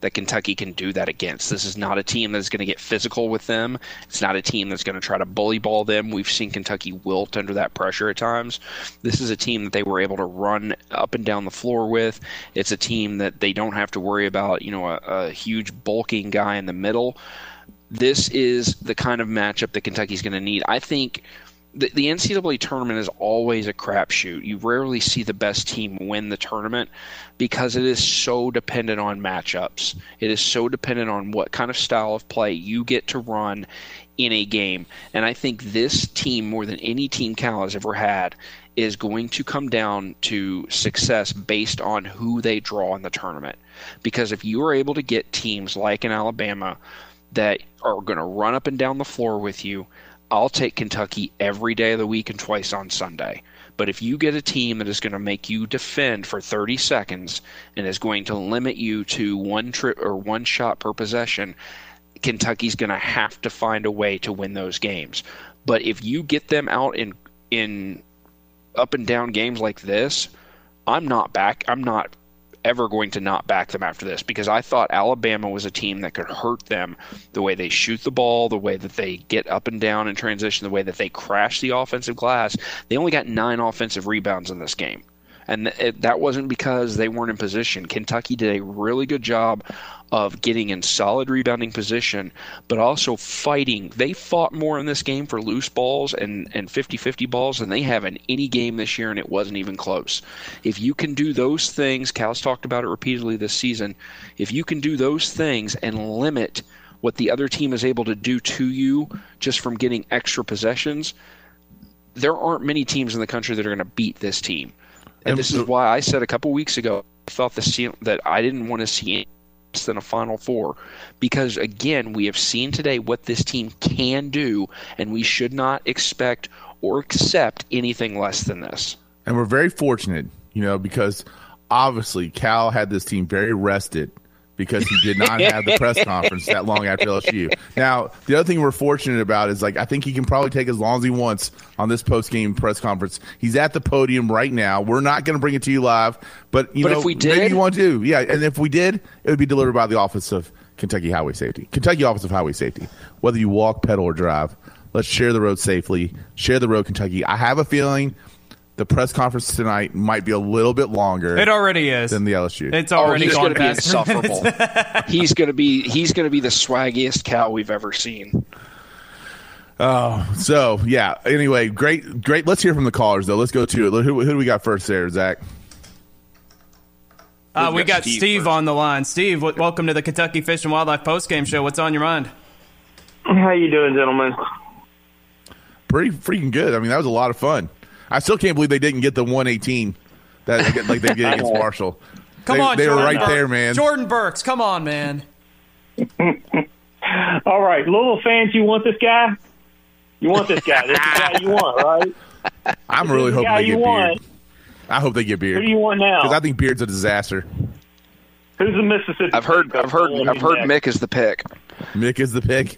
that Kentucky can do that against. This is not a team that's going to get physical with them. It's not a team that's going to try to bully ball them. We've seen Kentucky wilt under that pressure at times. This is a team that they were able to run up and down the floor with. It's a team that they don't have to worry about, you know, a, a huge bulking guy in the middle. This is the kind of matchup that Kentucky's going to need. I think the, the NCAA tournament is always a crapshoot. You rarely see the best team win the tournament because it is so dependent on matchups. It is so dependent on what kind of style of play you get to run in a game. And I think this team, more than any team Cal has ever had, is going to come down to success based on who they draw in the tournament. Because if you are able to get teams like in Alabama that are going to run up and down the floor with you, I'll take Kentucky every day of the week and twice on Sunday. But if you get a team that is going to make you defend for 30 seconds and is going to limit you to one trip or one shot per possession, Kentucky's going to have to find a way to win those games. But if you get them out in in up and down games like this, I'm not back. I'm not ever going to not back them after this because I thought Alabama was a team that could hurt them the way they shoot the ball, the way that they get up and down in transition, the way that they crash the offensive glass. They only got nine offensive rebounds in this game. And th- that wasn't because they weren't in position. Kentucky did a really good job of getting in solid rebounding position, but also fighting. They fought more in this game for loose balls and, and 50 50 balls than they have in any game this year, and it wasn't even close. If you can do those things, Cal's talked about it repeatedly this season, if you can do those things and limit what the other team is able to do to you just from getting extra possessions, there aren't many teams in the country that are going to beat this team. And this is why I said a couple weeks ago I thought the that I didn't want to see than a Final Four. Because again, we have seen today what this team can do, and we should not expect or accept anything less than this. And we're very fortunate, you know, because obviously Cal had this team very rested because he did not have the press conference that long after LSU. Now, the other thing we're fortunate about is like I think he can probably take as long as he wants on this post game press conference. He's at the podium right now. We're not going to bring it to you live, but you but know, if we did, maybe you want to, yeah. And if we did, it would be delivered by the Office of Kentucky Highway Safety, Kentucky Office of Highway Safety. Whether you walk, pedal, or drive, let's share the road safely. Share the road, Kentucky. I have a feeling the press conference tonight might be a little bit longer. It already is than the LSU. It's already oh, he's going to be insufferable. he's going to be he's going to be the swaggiest cow we've ever seen. Oh, so yeah. Anyway, great, great. Let's hear from the callers though. Let's go to it. Who, who do we got first there, Zach? Uh, we got Steve, Steve on the line. Steve, w- welcome to the Kentucky Fish and Wildlife Post Game Show. What's on your mind? How you doing, gentlemen? Pretty freaking good. I mean, that was a lot of fun. I still can't believe they didn't get the 118 that like they get against Marshall. Come they, on, they Jordan were right Burks. there, man. Jordan Burks, come on, man. All right, Louisville fans, you want this guy? You want this guy? This is the guy you want, right? I'm This really is the hoping guy they you get want. Beard. I hope they get Beard. Who do you want now? Because I think Beard's a disaster. Who's the Mississippi? I've heard, I've heard. I've heard Mick is the pick. Mick is the pick.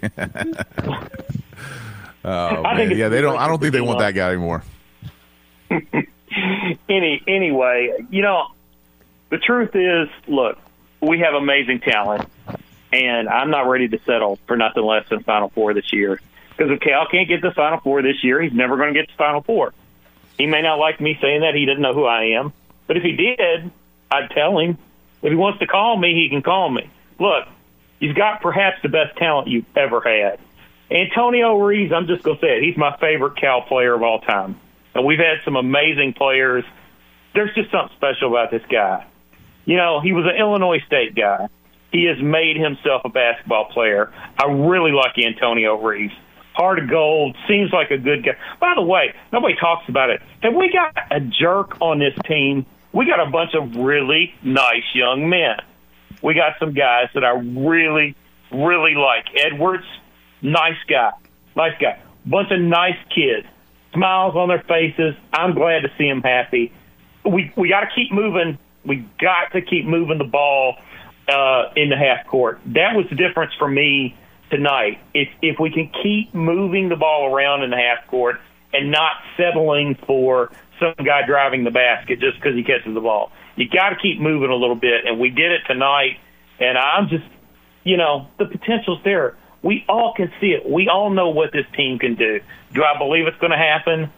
oh I man, it's yeah, they don't. I don't think they Richard want that guy anymore. Any anyway, you know, the truth is, look, we have amazing talent, and I'm not ready to settle for nothing less than Final Four this year. Because if Cal can't get to Final Four this year, he's never going to get to Final Four. He may not like me saying that; he doesn't know who I am. But if he did, I'd tell him. If he wants to call me, he can call me. Look, he's got perhaps the best talent you've ever had. Antonio Reeves, I'm just going to say it. He's my favorite Cal player of all time. And we've had some amazing players. There's just something special about this guy. You know, he was an Illinois State guy. He has made himself a basketball player. I really like Antonio Reeves. Heart of gold, seems like a good guy. By the way, nobody talks about it. Have we got a jerk on this team? We got a bunch of really nice young men. We got some guys that I really, really like. Edwards, nice guy. Nice guy. Bunch of nice kids. Smiles on their faces. I'm glad to see them happy. We we got to keep moving. We got to keep moving the ball uh, in the half court. That was the difference for me tonight. If if we can keep moving the ball around in the half court and not settling for some guy driving the basket just because he catches the ball, you got to keep moving a little bit. And we did it tonight. And I'm just, you know, the potential's there. We all can see it. We all know what this team can do. Do I believe it's going to happen?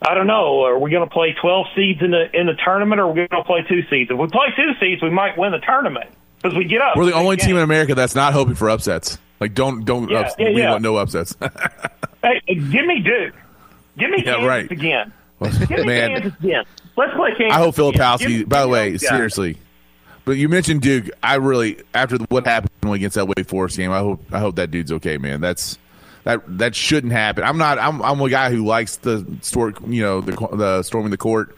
I don't know. Are we going to play 12 seeds in the in the tournament, or are we going to play two seeds? If we play two seeds, we might win the tournament because we get up. We're the only team in America that's not hoping for upsets. Like, don't don't. Yeah, ups- yeah, we yeah. want no upsets. Hey, give me Duke. Give me Yeah, Kansas right. again. Give me Man. Kansas again. Let's play Kansas. I hope again. Give By the way, seriously, but you mentioned Duke. I really, after what happened against that Wake Forest game, I hope I hope that dude's okay, man. That's that that shouldn't happen. I'm not. I'm I'm a guy who likes the store, you know, the the storming the court.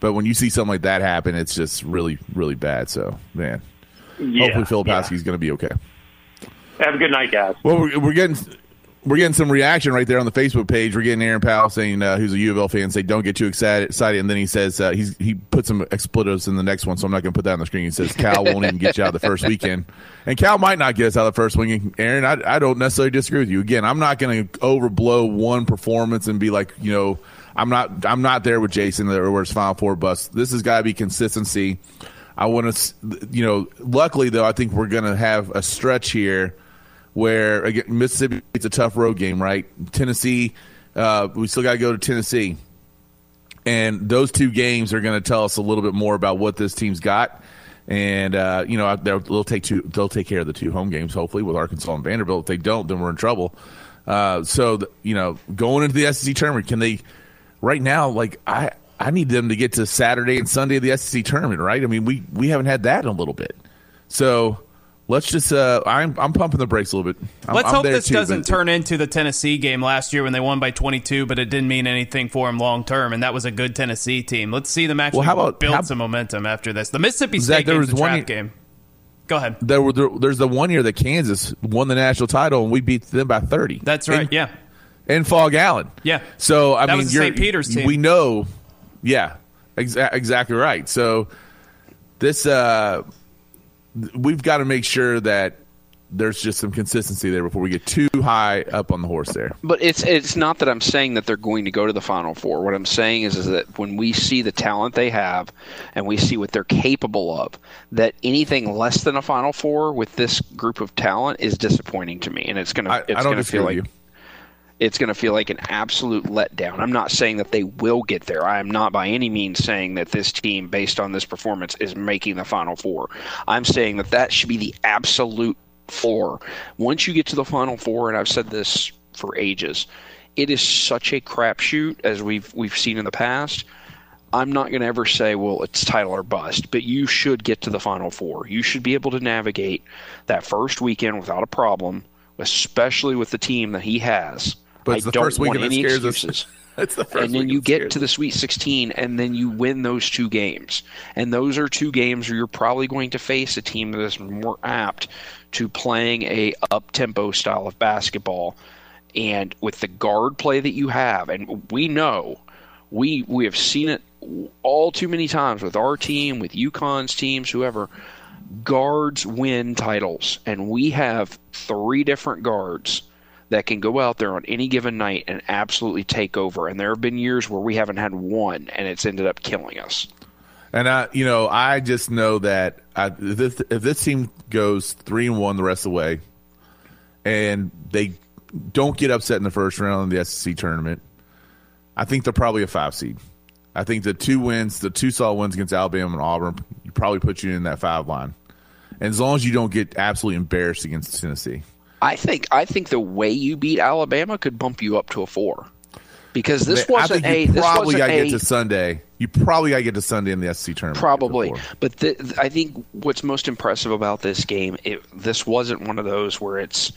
But when you see something like that happen, it's just really, really bad. So, man, Yeah, hopefully Filipowski's going to be okay. Have a good night, guys. Well, we're, we're getting we're getting some reaction right there on the Facebook page. We're getting Aaron Powell saying, uh, who's a U of L fan, say, "Don't get too excited." And then he says uh, he's he put some expletives in the next one, so I'm not going to put that on the screen. He says Cal won't even get you out the first weekend, and Cal might not get us out of the first weekend. Aaron, I, I don't necessarily disagree with you. Again, I'm not going to overblow one performance and be like, you know, I'm not I'm not there with Jason or where it's Final Four bust. This has got to be consistency. I want to, you know, luckily though, I think we're going to have a stretch here where again Mississippi it's a tough road game, right? Tennessee, uh, we still got to go to Tennessee, and those two games are going to tell us a little bit more about what this team's got. And uh, you know they'll, take two, they'll take care of the two home games hopefully with Arkansas and Vanderbilt. If they don't, then we're in trouble. Uh, so the, you know going into the SEC tournament, can they? Right now, like I I need them to get to Saturday and Sunday of the SEC tournament, right? I mean we we haven't had that in a little bit, so let's just uh, I'm I'm pumping the brakes a little bit. I'm, Let's I'm hope this too, doesn't turn into the Tennessee game last year when they won by 22, but it didn't mean anything for them long term, and that was a good Tennessee team. Let's see them actually Well, how about- build how- some momentum after this. The Mississippi Zach, State there was the one trap year- game. Go ahead. There were there, there's the one year that Kansas won the national title and we beat them by 30. That's right. In, yeah. in Phog Allen. Yeah. So I That mean, was the you're, St. Peter's team. We know. Yeah. Exa- exactly right. So this uh, we've got to make sure that there's just some consistency there before we get too high up on the horse there. But it's it's not that I'm saying that they're going to go to the Final Four. What I'm saying is, is that when we see the talent they have, and we see what they're capable of, that anything less than a Final Four with this group of talent is disappointing to me, and it's gonna it's gonna feel like you. It's going to feel like an absolute letdown. I'm not saying that they will get there. I am not by any means saying that this team, based on this performance, is making the Final Four. I'm saying that that should be the absolute floor. Once you get to the Final Four, and I've said this for ages, it is such a crapshoot as we've we've seen in the past. I'm not going to ever say, well, it's title or bust, but you should get to the Final Four. You should be able to navigate that first weekend without a problem, especially with the team that he has. But I the don't first want weekend that any scares excuses. It's the first and then you get to the Sweet 16, and then you win those two games. And those are two games where you're probably going to face a team that is more apt to playing a up tempo style of basketball. And with the guard play that you have, and we know we we have seen it all too many times with our team, with UConn's teams, whoever. Guards win titles, and we have three different guards that can go out there on any given night and absolutely take over. And there have been years where we haven't had one, and it's ended up killing us. And I, you know, I just know that I, if, this, if this team goes three and one the rest of the way, and they don't get upset in the first round of the SEC tournament, I think they're probably a five seed. I think the two wins, the two solid wins against Alabama and Auburn, probably put you in that five line. And as long as you don't get absolutely embarrassed against Tennessee, I think I think the way you beat Alabama could bump you up to a four, because this I wasn't think a you this probably got to a get to Sunday. You probably got to get to Sunday in the SEC tournament. Probably, but th- I think what's most impressive about this game, it, this wasn't one of those where it's,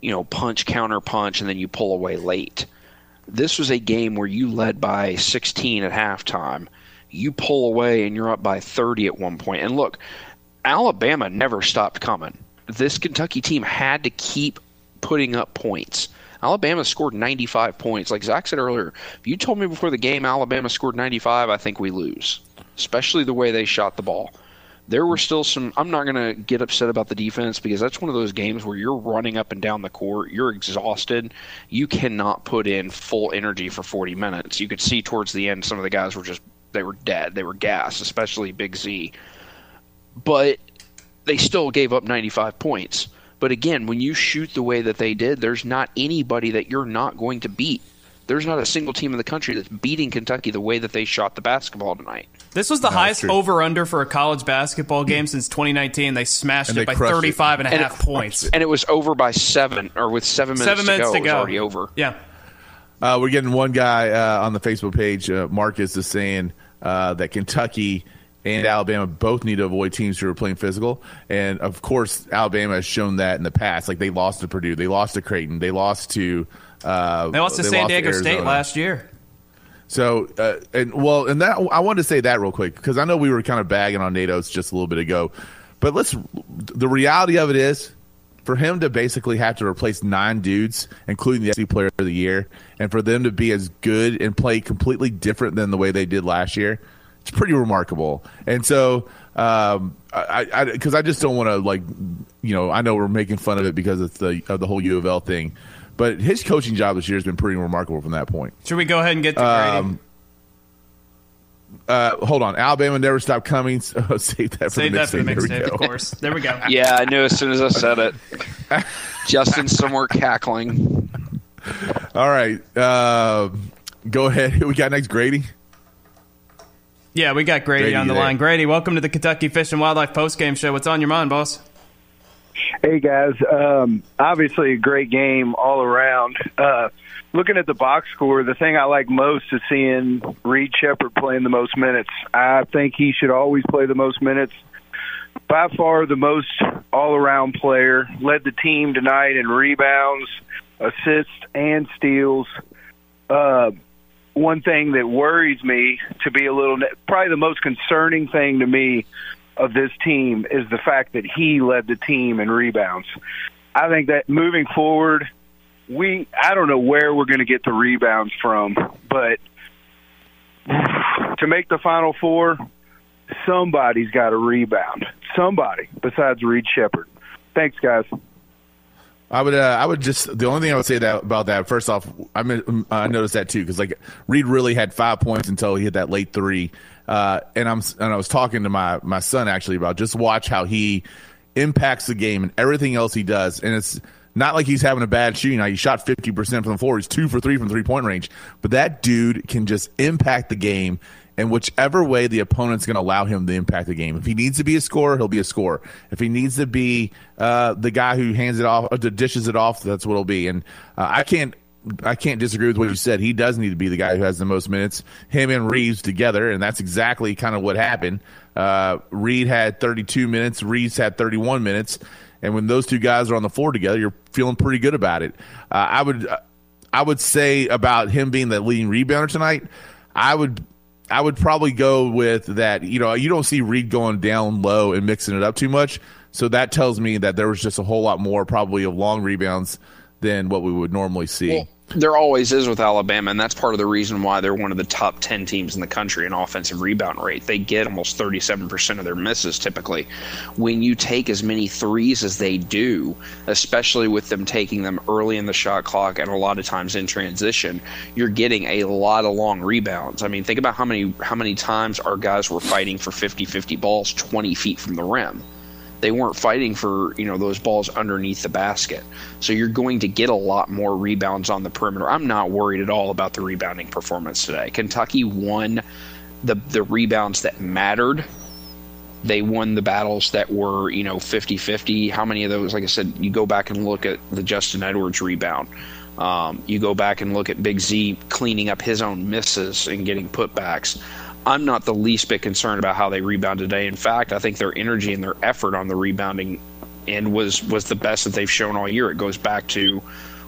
you know, punch counter punch and then you pull away late. This was a game where you led by 16 at halftime. You pull away and you're up by 30 at one point. And look, Alabama never stopped coming. This Kentucky team had to keep putting up points. Alabama scored 95 points. Like Zach said earlier, if you told me before the game Alabama scored 95, I think we lose, especially the way they shot the ball. There were still some. I'm not going to get upset about the defense because that's one of those games where you're running up and down the court. You're exhausted. You cannot put in full energy for 40 minutes. You could see towards the end some of the guys were just, they were dead. They were gassed, especially Big Z. But they still gave up 95 points. But again, when you shoot the way that they did, there's not anybody that you're not going to beat. There's not a single team in the country that's beating Kentucky the way that they shot the basketball tonight. This was the No, highest over under for a college basketball game since 2019. They smashed And it they by crushed it. 35 and a And half it- points. And it was over by seven, or with seven minutes, Seven minutes to to go, it was already over. Yeah. Uh, we're getting one guy uh, on the Facebook page. Uh, Marcus is saying uh, that Kentucky and Alabama both need to avoid teams who are playing physical. And of course, Alabama has shown that in the past. Like they lost to Purdue, they lost to Creighton, they lost to uh, They lost to San Diego State last year. So, uh, and well, and that I wanted to say that real quick because I know we were kind of bagging on Nate Oats just a little bit ago, but let's. The reality of it is, for him to basically have to replace nine dudes, including the SEC Player of the Year, and for them to be as good and play completely different than the way they did last year, it's pretty remarkable. And so, um, I because I, just don't want to like, you know, I know we're making fun of it because it's the of the whole U of L thing. But his coaching job this year has been pretty remarkable from that point. Should we go ahead and get to Grady? Um, uh, hold on. Alabama never stopped coming. So save that for Save the next that for the mixtape. There we mixtape, go. of course. There we go. Yeah, I knew as soon as I said it. Justin somewhere cackling. All right. Uh, go ahead. Who we got next? Grady. Yeah, we got Grady, Grady on the there. line. Grady, welcome to the Kentucky Fish and Wildlife postgame show. What's on your mind, boss? Hey guys, um, obviously a great game all around. Uh, looking at the box score, the thing I like most is seeing Reed Sheppard playing the most minutes. I think he should always play the most minutes. By far the most all around player. Led the team tonight in rebounds, assists, and steals. Uh, one thing that worries me to be a little, probably the most concerning thing to me of this team is the fact that he led the team in rebounds. I think that moving forward, we I don't know where we're going to get the rebounds from, but to make the final four, somebody's got to rebound. Somebody besides Reed Sheppard. Thanks, guys. I would. Uh, I would just. The only thing I would say that about that. First off, I mean, I noticed that too because like Reed really had five points until he hit that late three. Uh, and I'm and I was talking to my my son actually about just watch how he impacts the game and everything else he does. And it's not like he's having a bad shooting night. He shot 50% from the floor. He's two for three from three point range. But that dude can just impact the game in whichever way the opponent's going to allow him to impact the game. If he needs to be a scorer, he'll be a scorer. If he needs to be uh, the guy who hands it off, or dishes it off, that's what it'll be. And uh, I can't. I can't disagree with what you said. He does need to be the guy who has the most minutes. Him and Reeves together, and that's exactly kind of what happened. Uh, Reed had 32 minutes. Reeves had 31 minutes. And when those two guys are on the floor together, you're feeling pretty good about it. Uh, I would. I would say about him being the leading rebounder tonight, I would I would probably go with that. You know, you don't see Reed going down low and mixing it up too much. So that tells me that there was just a whole lot more probably of long rebounds than what we would normally see. There always is with Alabama, and that's part of the reason why they're one of the top 10 teams in the country in offensive rebound rate. They get almost 37% of their misses typically. When you take as many threes as they do, especially with them taking them early in the shot clock and a lot of times in transition, you're getting a lot of long rebounds. I mean, think about how many how many times our guys were fighting for 50-50 balls 20 feet from the rim they weren't fighting for you know those balls underneath the basket. So you're going to get a lot more rebounds on the perimeter. I'm not worried at all about the rebounding performance today. Kentucky won the the rebounds that mattered. They won the battles that were, you know, 50-50. How many of those, like I said, you go back and look at the Justin Edwards rebound. Um, you go back and look at Big Z cleaning up his own misses and getting putbacks. I'm not the least bit concerned about how they rebound today. In fact, I think their energy and their effort on the rebounding end was was the best that they've shown all year. It goes back to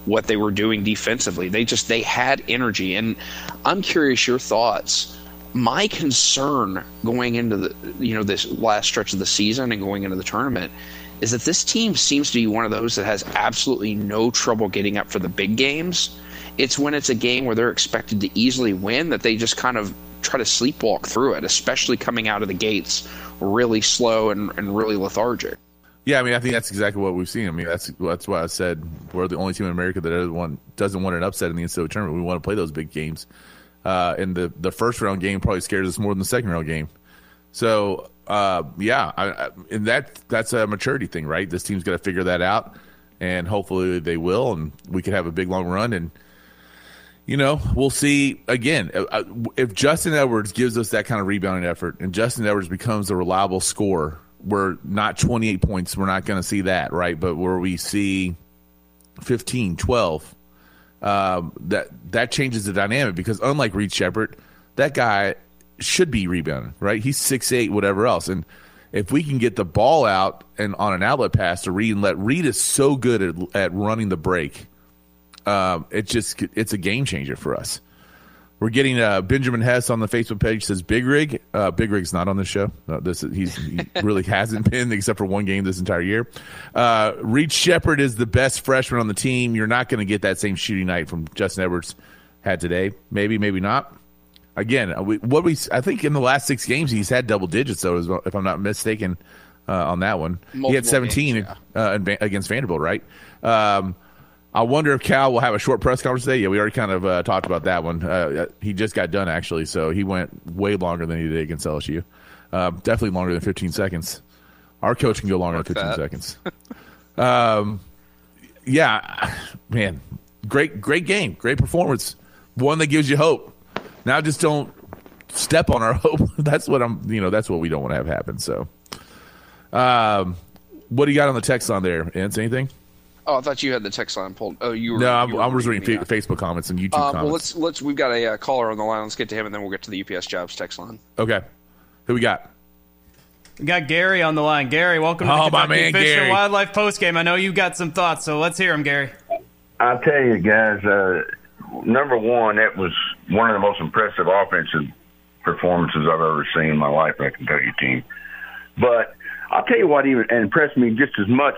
what they were doing defensively. They just they had energy, and I'm curious your thoughts. My concern going into the you know this last stretch of the season and going into the tournament is that this team seems to be one of those that has absolutely no trouble getting up for the big games. It's when it's a game where they're expected to easily win that they just kind of try to sleepwalk through it, especially coming out of the gates really slow and, and really lethargic. Yeah, I mean, I think that's exactly what we've seen. I mean, that's that's why I said we're the only team in America that doesn't want, doesn't want an upset in the NCAA tournament. We want to play those big games, uh, and the the first round game probably scares us more than the second round game. So, uh, yeah, I, I, and that that's a maturity thing, right? This team's got to figure that out, and hopefully they will, and we could have a big long run and you know, we'll see again uh, uh, if Justin Edwards gives us that kind of rebounding effort and Justin Edwards becomes a reliable scorer. We're not 28 points. We're not going to see that, right? But where we see 15, 12, um, that that changes the dynamic because unlike Reed Sheppard, that guy should be rebounding, right? He's six eight, whatever else, and if we can get the ball out and on an outlet pass to Reed and let Reed is so good at, at running the break um, it's just it's a game changer for us. We're getting uh, Benjamin Hess on the Facebook page says Big Rig. Uh, Big Rig's not on the show. Uh, this he's, he really hasn't been except for one game this entire year. Uh, Reed Sheppard is the best freshman on the team. You're not going to get that same shooting night from Justin Edwards had today. Maybe, maybe not. Again, uh, we, what we I think in the last six games he's had double digits though, if I'm not mistaken uh, on that one. Multiple he had 17 games, yeah. uh, against Vanderbilt, right? Um, I wonder if Cal will have a short press conference today. Yeah, we already kind of uh, talked about that one. Uh, he just got done actually, so he went way longer than he did against LSU. Uh, definitely longer than 15 seconds. Our coach can go longer than 15 that. seconds. um, yeah, man, great, great game, great performance, one that gives you hope. Now just don't step on our hope. that's what I'm, you know, that's what we don't want to have happen. So, um, what do you got on the text on there? Ants, anything? Oh, I thought you had the text line pulled. Oh, you were. No, I'm, were I'm just reading fa- Facebook comments and YouTube um, comments. Well, let's let's. We've got a uh, caller on the line. Let's get to him, and then we'll get to the UPS jobs text line. Okay, who we got? We got Gary on the line. Gary, welcome oh, to my man, Fish Gary. and Wildlife Post Game. I know you got some thoughts, so let's hear them, Gary. I'll tell you guys. Uh, number one, that was one of the most impressive offensive performances I've ever seen in my life by a Kentucky team. But I'll tell you what even impressed me just as much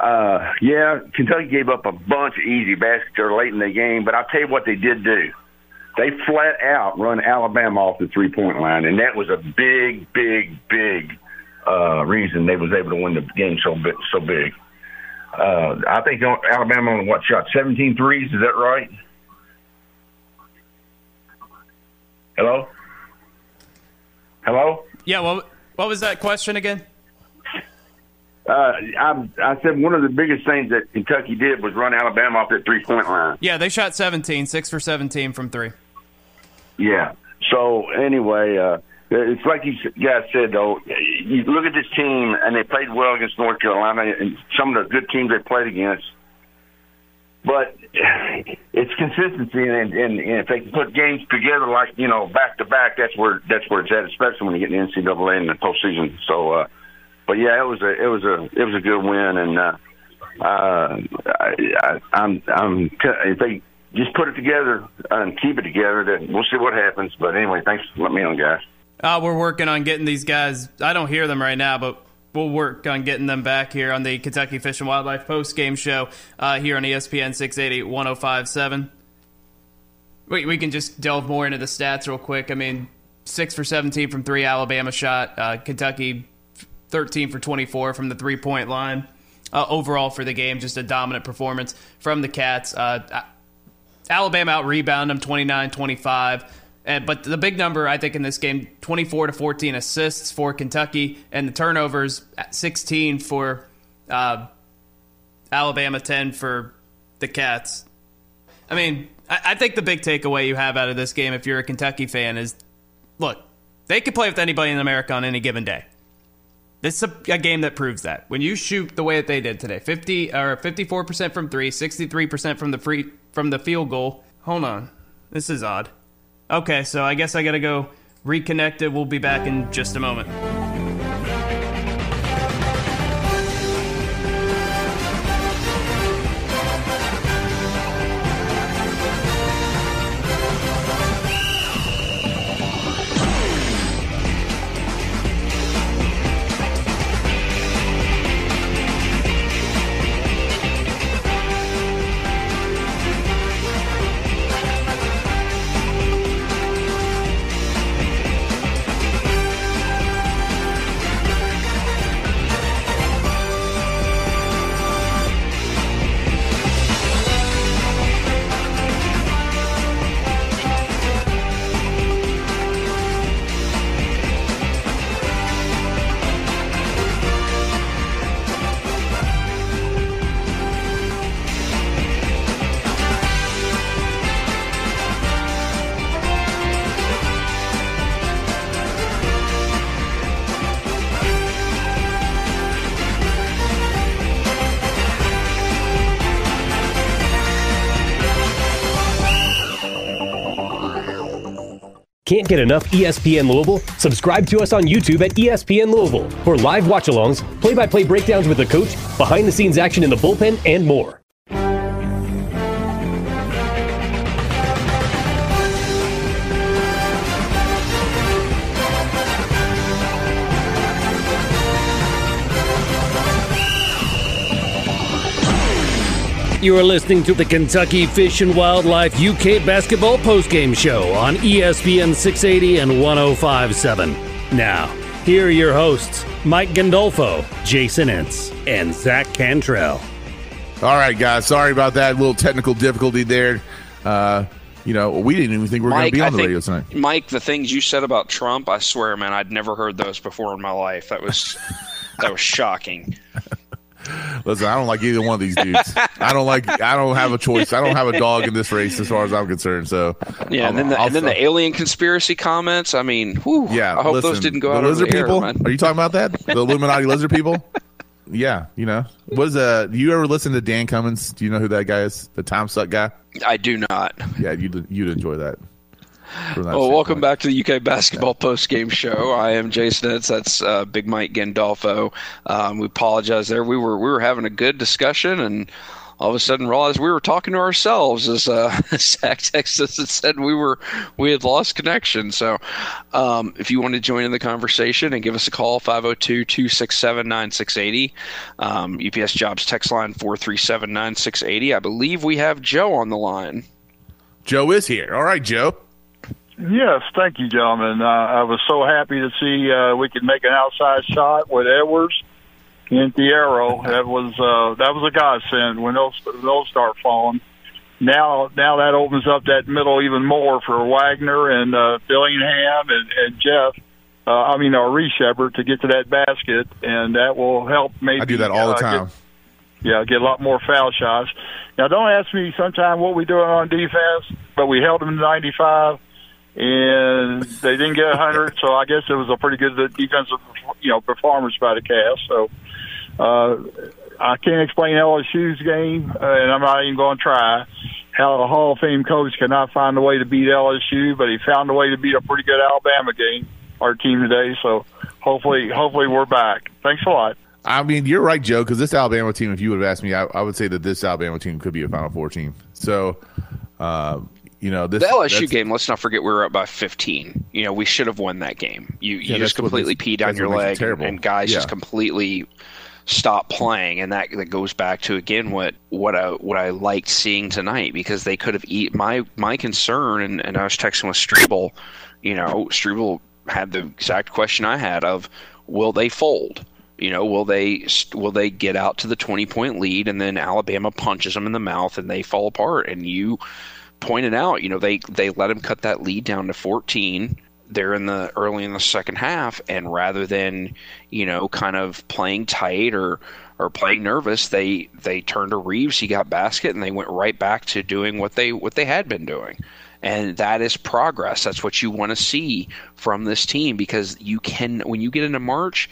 uh, yeah, Kentucky gave up a bunch of easy baskets late in the game, but I'll tell you what they did do. They flat out run Alabama off the three point line, and that was a big, big, big uh, reason they was able to win the game so big. So big. Uh, I think Alabama on what shot 17 threes. Is that right? Hello. Hello. Yeah. Well, what was that question again? Uh, I, I said one of the biggest things that Kentucky did was run Alabama off that three point line. Yeah, they shot 17, six for 17 from three. Yeah. So anyway, uh, it's like you guys said though. You look at this team, and they played well against North Carolina and some of the good teams they played against. But it's consistency, and, and, and if they can put games together like you know back to back, that's where that's where it's at, especially when you get in the NCAA in the postseason. So. uh but yeah, it was a it was a it was a good win, and uh, uh, I, I, I'm, I'm, if they just put it together and keep it together, then we'll see what happens. But anyway, thanks for letting me on, guys. Uh, we're working on getting these guys. I don't hear them right now, but we'll work on getting them back here on the Kentucky Fish and Wildlife post game show uh, here on ESPN 680 1057. We, we can just delve more into the stats real quick. I mean, six for 17 from three, Alabama shot. Uh, Kentucky 13 for 24 from the three point line. Uh, overall for the game, just a dominant performance from the Cats. Uh, Alabama out rebound them 29 25. And, but the big number, I think, in this game 24 to 14 assists for Kentucky, and the turnovers 16 for uh, Alabama, 10 for the Cats. I mean, I, I think the big takeaway you have out of this game, if you're a Kentucky fan, is look, they could play with anybody in America on any given day. This is a, a, game that proves that. When you shoot the way that they did today, 50 or 54% from 3, 63% from the free from the field goal. Hold on. This is odd. Okay, so I guess I got to go reconnect it. We'll be back in just a moment. Get enough ESPN Louisville? Subscribe to us on YouTube at ESPN Louisville for live watch alongs, play by play breakdowns with the coach, behind the scenes action in the bullpen, and more. You are listening to the Kentucky Fish and Wildlife UK Basketball Postgame Show on ESPN 680 and 1057. Now, here are your hosts, Mike Gandolfo, Jason Entz, and Zach Cantrell. All right, guys. Sorry about that little technical difficulty there. Uh, you know, we didn't even think we were going to be on I the radio tonight. Mike, the things you said about Trump, I swear, man, I'd never heard those before in my life. That was that was shocking. Listen, I don't like either one of these dudes. I don't like. I don't have a choice. I don't have a dog in this race, as far as I'm concerned. So yeah, and then the, and then the alien conspiracy comments. I mean, whew, yeah. I hope listen, those didn't go out. Lizard the people. Air, are you talking about that? The Illuminati lizard people? Yeah, you know. Was uh? Do you ever listen to Dan Cummins? Do you know who that guy is? The time suck guy. I do not. Yeah, you'd you'd enjoy that. Well, welcome back to the UK Basketball Post Game Show. I am Jason Entz. That's uh, Big Mike Gandolfo. Um, we apologize there. We were we were having a good discussion, and all of a sudden realized we were talking to ourselves as uh, Zach texted us and said we were we had lost connection. So, um, if you want to join in the conversation and give us a call, 502-267-9680. Um, UPS Jobs text line 437-9680. I believe we have Joe on the line. Joe is here. All right, Joe. Yes, thank you, gentlemen. Uh, I was so happy to see uh, we could make an outside shot with Edwards and Thiero. That was uh, that was a godsend when those those start falling. Now, now that opens up that middle even more for Wagner and uh, Dillingham and, and Jeff. Uh, I mean, or Reed Sheppard to get to that basket, and that will help. Maybe I do that all the uh, time. Get, yeah, get a lot more foul shots. Now, don't ask me sometime what we doing on defense, but we held them to 95 and they didn't get a 100. So I guess it was a pretty good defensive, you know, performance by the Cavs. So uh, I can't explain LSU's game, uh, and I'm not even going to try how a Hall of Fame coach cannot find a way to beat LSU, but he found a way to beat a pretty good Alabama game, our team today. So hopefully, hopefully we're back. Thanks a lot. I mean, you're right, Joe. Because this Alabama team, if you would have asked me, I, I, would say that this Alabama team could be a Final Four team. So, uh, you know, this the LSU game. Let's not forget we were up by 15. You know, we should have won that game. You you just completely peed down your leg, and guys yeah. just completely stop playing, and that that goes back to again what what I what I liked seeing tonight because they could have eat my my concern, and, and I was texting with Strebel. You know, Strebel had the exact question I had of will they fold? You know, will they will they get out to the 20 point lead and then Alabama punches them in the mouth and they fall apart? And you pointed out, you know, they they let them cut that lead down to 14 there in the early in the second half. And rather than you know kind of playing tight or or playing nervous they they turned to Reeves. He got basket and they went right back to doing what they what they had been doing. And that is progress. That's what you want to see from this team because you can when you get into March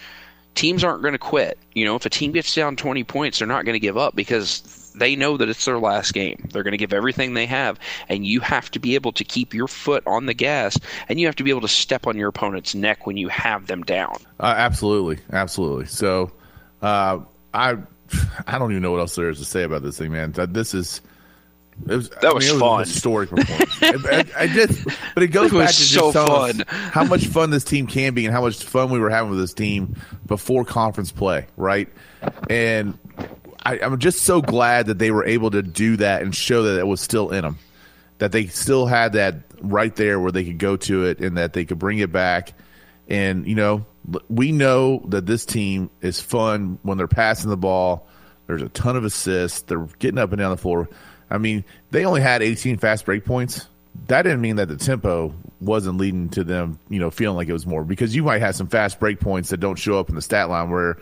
teams aren't going to quit. You know if a team gets down 20 points they're not going to give up because they know that it's their last game. They're going to give everything they have, and you have to be able to keep your foot on the gas, and you have to be able to step on your opponent's neck when you have them down. Uh, absolutely, absolutely. So, uh, I I don't even know what else there is to say about this thing, man. This is. It was, that was, I mean, fun. historic performance. I, I, just, but it goes it back to so just fun. how much fun this team can be and how much fun we were having with this team before conference play, right? And I, am just so glad that they were able to do that and show that it was still in them, that they still had that right there where they could go to it and that they could bring it back. And you know, we know that this team is fun when they're passing the ball. There's a ton of assists. They're getting up and down the floor. I mean, they only had 18 fast break points. That didn't mean that the tempo wasn't leading to them, you know, feeling like it was more because you might have some fast break points that don't show up in the stat line where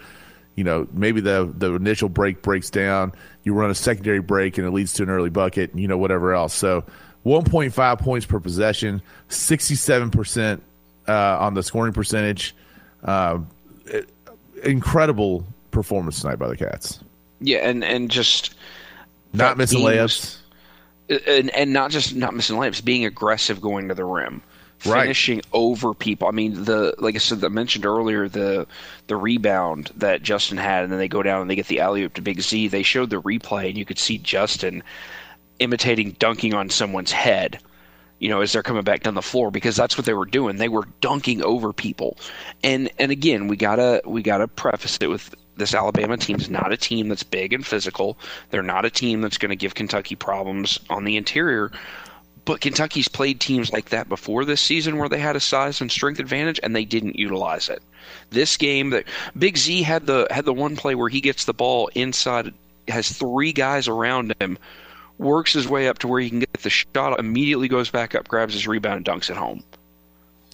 you know, maybe the the initial break breaks down, you run a secondary break and it leads to an early bucket, you know, whatever else. So 1.5 points per possession, 67% uh, on the scoring percentage. Uh, incredible performance tonight by the Cats. Yeah, and and just not missing layups. And and not just not missing layups, being aggressive going to the rim finishing right. over people. I mean, the like I said, I mentioned earlier the the rebound that Justin had, and then they go down and they get the alley oop to Big Z. They showed the replay, and you could see Justin imitating dunking on someone's head. You know, as they're coming back down the floor, because that's what they were doing. They were dunking over people, and and again, we gotta we gotta preface it with this Alabama team is not a team that's big and physical. They're not a team that's going to give Kentucky problems on the interior. But Kentucky's played teams like that before this season where they had a size and strength advantage and they didn't utilize it. This game that Big Z had the had the one play where he gets the ball inside has three guys around him, works his way up to where he can get the shot, immediately goes back up, grabs his rebound and dunks it home.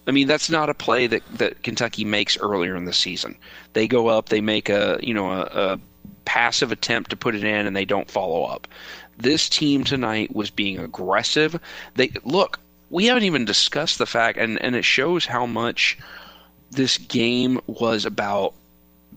I mean, that's not a play that, that Kentucky makes earlier in the season. They go up, they make a you know a, a passive attempt to put it in, and they don't follow up this team tonight was being aggressive. They look, we haven't even discussed the fact, and, and it shows how much this game was about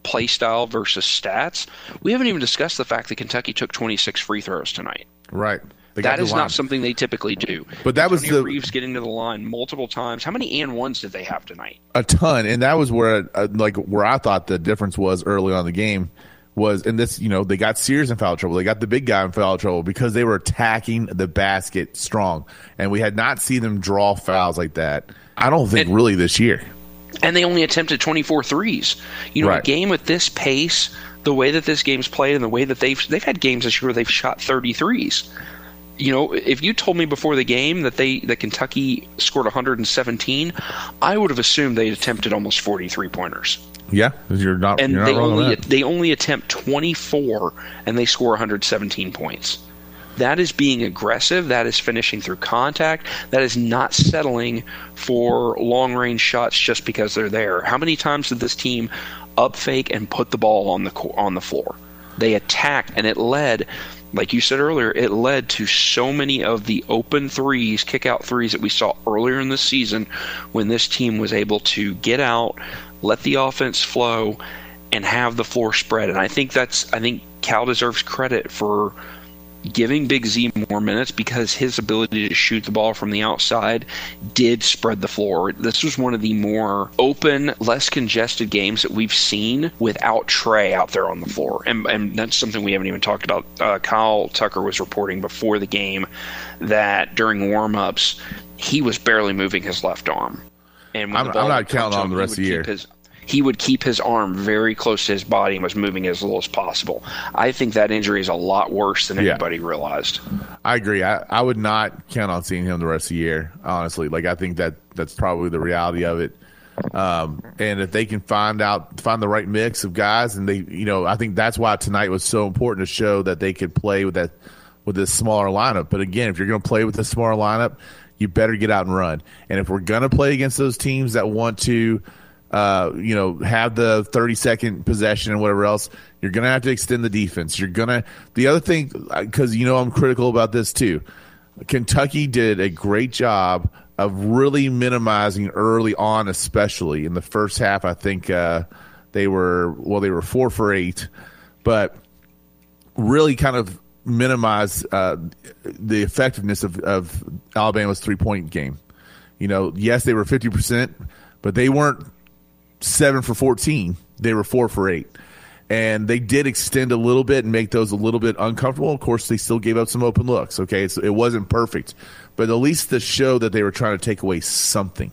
playstyle versus stats. We haven't even discussed the fact that Kentucky took 26 free throws tonight. Right. That is not something they typically do. But that was the Reeves getting to the line multiple times. How many and ones did they have tonight? A ton, and that was where uh, like where I thought the difference was early on the game was, and this, you know, they got Sears in foul trouble. They got the big guy in foul trouble because they were attacking the basket strong. And we had not seen them draw fouls like that, I don't think, and, really this year. And they only attempted 24 threes. You know, right. a game at this pace, the way that this game's played and the way that they've, they've had games this year where they've shot 33s. You know, if you told me before the game that they that Kentucky scored 117, I would have assumed they attempted almost 43 pointers. Yeah, you're not. And you're they not only they only attempt 24 and they score 117 points. That is being aggressive. That is finishing through contact. That is not settling for long range shots just because they're there. How many times did this team up fake and put the ball on the on the floor? They attacked, and it led, like you said earlier, it led to so many of the open threes, kick out threes that we saw earlier in the season when this team was able to get out, let the offense flow, and have the floor spread. And I think that's I think Cal deserves credit for giving Big Z more minutes because his ability to shoot the ball from the outside did spread the floor. This was one of the more open, less congested games that we've seen without Trey out there on the floor. And, and that's something we haven't even talked about. Uh, Kyle Tucker was reporting before the game that during warmups, he was barely moving his left arm. And I'm, I'm not counting on him, the rest of the year. his- he would keep his arm very close to his body and was moving as little as possible. I think that injury is a lot worse than Yeah. anybody realized. I agree. I, I would not count on seeing him the rest of the year. Honestly, like I think that that's probably the reality of it. Um, and if they can find out find the right mix of guys, and they, you know, I think that's why tonight was so important to show that they could play with that with this smaller lineup. But again, if you're going to play with a smaller lineup, you better get out and run. And if we're to play against those teams that want to, uh, you know, have the 30 second possession and whatever else, you're to have to extend the defense. You're to, the other thing, because, you know, I'm critical about this too. Kentucky did a great job of really minimizing early on, especially in the first half. I think uh, they were, well, they were four for eight, but really kind of minimize uh, the effectiveness of, of Alabama's three point game. You know, yes, they were 50%, but they weren't seven for 14. They were four for eight. And they did extend a little bit and make those a little bit uncomfortable. Of course, they still gave up some open looks. Okay. It wasn't perfect, but at least to show that they were trying to take away something.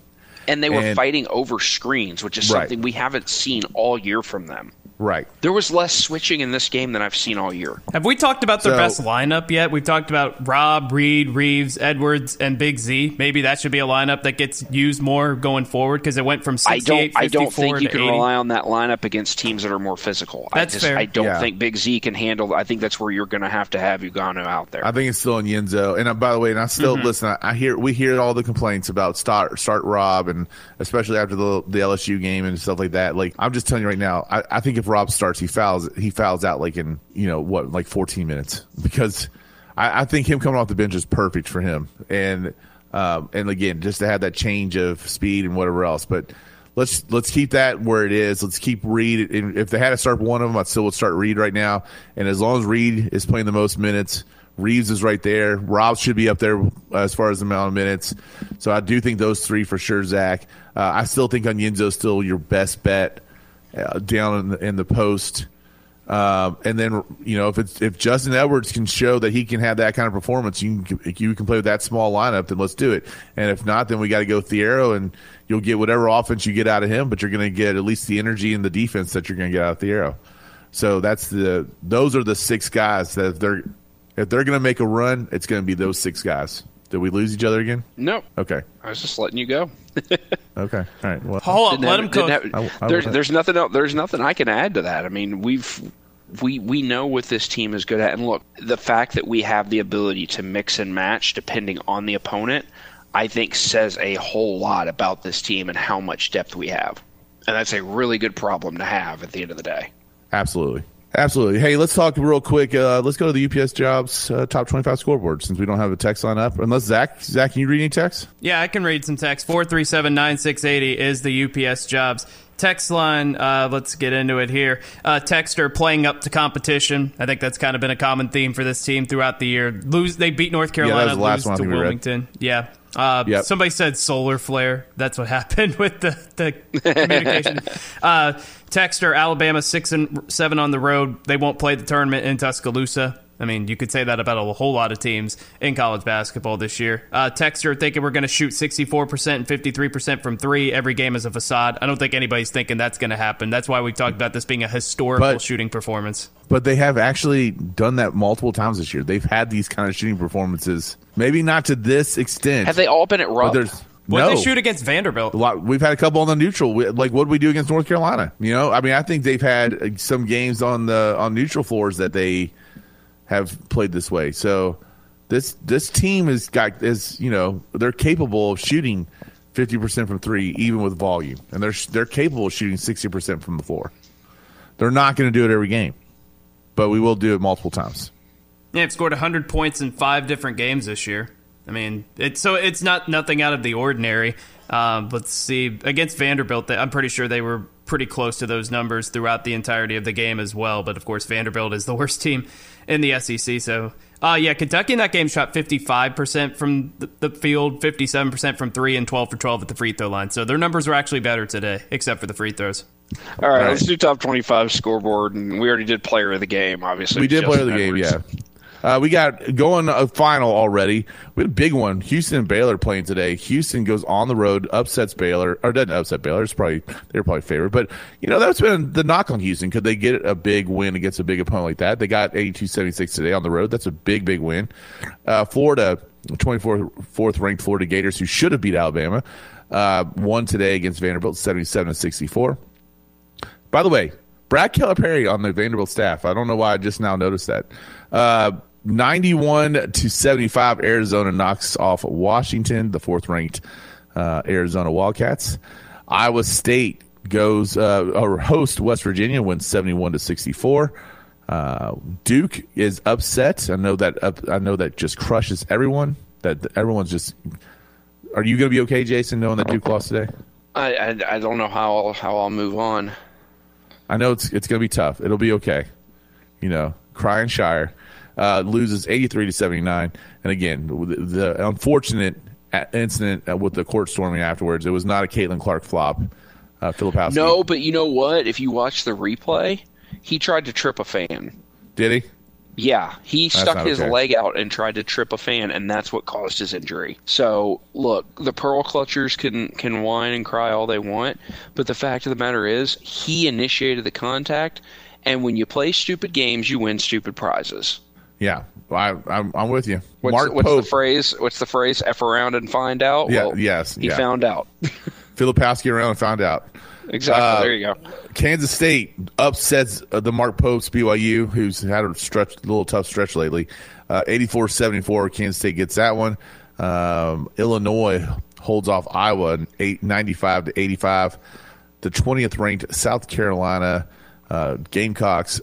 And they were And- fighting over screens, which is Right. something we haven't seen all year from them. Right. There was less switching in this game than I've seen all year. Have we talked about their So- best lineup yet? We've talked about Rob, Reed, Reeves, Edwards, and Big Z. Maybe that should be a lineup that gets used more going forward because it went from I 68, don't. I don't think you can 80. rely on that lineup against teams that are more physical. That's I just, fair. I don't Yeah. think Big Z can handle. I think that's where you're going to have to have Ugonna out there. I think it's still in Onyenso. And uh, by the way, and I still Mhm. listen. I, I hear we hear all the complaints about start start Rob, and especially after the the LSU game and stuff like that. Like I'm just telling you right now, I, I think if Rob starts, he fouls he fouls out like in you know what like 14 minutes because I, I think him coming off the bench is perfect for him. And um, and again, just to have that change of speed and whatever else, but. Let's let's keep that where it is. Let's keep Reed. And If they had to start one of them, I still would start Reed right now. And as long as Reed is playing the most minutes, Reeves is right there. Rob should be up there as far as the amount of minutes. So I do think those three for sure, Zach. Uh, I still think Onyenso is still your best bet uh, down in the, in the post. Um, and then you know if it's if Justin Edwards can show that he can have that kind of performance, you can you can play with that small lineup, then let's do it. And if not, then we got to go Thiero, and you'll get whatever offense you get out of him, but you're going to get at least the energy and the defense that you're going to get out of Thiero. So that's the those are the six guys that if they're if they're going to make a run, it's going to be those six guys. Did we lose each other again? no, Okay. I was just letting you go. Okay. All right. Well, Hold on, let have- him didn't cook. have- I- I there's, there's nothing else. There's nothing I can add to that. I mean, we've we we know what this team is good at, and look, the fact that we have the ability to mix and match depending on the opponent, I think says a whole lot about this team and how much depth we have, and that's a really good problem to have at the end of the day. Absolutely. Absolutely. Hey, let's talk real quick. Uh, let's go to the UPS Jobs uh, top 25 scoreboard since we don't have a text line up. Unless Zach, Zach, can you read any text? Yeah, I can read some text. 437 9680 is the UPS jobs. Text line, uh, let's get into it here. Uh, Texter playing up to competition. I think that's kind of been a common theme for this team throughout the year. Lose, They beat North Yeah, that was Carolina, the last lose one to think we read. Wilmington. Yeah. Uh, Yep. Somebody said solar flare. That's what happened with the, the communication. Texter, Alabama six and seven on the road. They won't play the tournament in Tuscaloosa. I mean, you could say that about a whole lot of teams in college basketball this year. Uh, Texter thinking we're going to shoot 64% and 53% from three. Every game is a facade. I don't think anybody's thinking that's going to happen. That's why we talked about this being a historical But- shooting performance. But they have actually done that multiple times this year. They've had these kind of shooting performances. Maybe not to this extent. Have they all been at But Rupp? What no. they shoot against Vanderbilt? We've had a couple on the neutral. We, like, what did we do against North Carolina? You know, I mean, I think they've had uh, some games on the on neutral floors that they have played this way. So this this team has got is you know they're capable of shooting fifty percent from three, even with volume, and they're they're capable of shooting sixty percent from the floor. They're not going to do it every game, but we will do it multiple times. Yeah, they've scored 100 points in five different games this year. I mean, it's so it's not nothing out of the ordinary. Um, let's see against Vanderbilt. I'm pretty sure they were pretty close to those numbers throughout the entirety of the game as well. But of course, Vanderbilt is the worst team in the SEC. So Uh, yeah, Kentucky in that game shot 55% from the, the field, 57% from three, and 12 for 12 at the free throw line. So their numbers were actually better today, except for the free throws. All right, let's do top 25 scoreboard. And we already did player of the game, obviously. We did Justin player of the game, yeah. Uh, we got going a final already. We had a big one. Houston and Baylor playing today. Houston goes on the road, upsets Baylor, or doesn't upset Baylor. It's probably they're probably favored, but you know that's been the knock on Houston. Could they get a big win against a big opponent like that? They got 82-76 today on the road. That's a big, big win. Uh, Florida, 24th ranked Florida Gators, who should have beat Alabama, uh, won today against Vanderbilt, 77 to 64. By the way, Brad Calipari on the Vanderbilt staff. I don't know why I just now noticed that. Uh, 91 to 75, Arizona knocks off Washington, the fourth ranked uh, Arizona Wildcats. Iowa State goes uh, or host West Virginia wins 71 to 64. Uh, Duke is upset. I know that up, I know that just crushes everyone. That everyone's just. Are you going to be okay, Jason, knowing that Duke lost today? I, I, I don't know how I'll, how I'll move on. I know it's it's going to be tough. It'll be okay. You know, Crying Shire uh, loses 83 to 79. And again, the, the unfortunate incident with the court storming afterwards, it was not a Caitlin Clark flop. Uh, Filipowski. No, but you know what? If you watch the replay, he tried to trip a fan. Did he? Yeah, he That's stuck his okay. leg out and tried to trip a fan, and that's what caused his injury. So, look, the pearl clutchers can can whine and cry all they want, but the fact of the matter is, he initiated the contact, and when you play stupid games, you win stupid prizes. Yeah, I, I'm, I'm with you. What's, Mark what's Pope, the phrase? What's the phrase? F around and find out. Yeah, Well, yes, he yeah. found out. Philip Filipowski around and found out. Exactly. Uh, there you go. Kansas State upsets uh, the Mark Popes BYU, who's had a stretch, a little tough stretch lately. Uh, 84-74, Kansas State gets that one. Um, Illinois holds off Iowa, eight, 95 to 85. The 20th ranked South Carolina uh, Gamecocks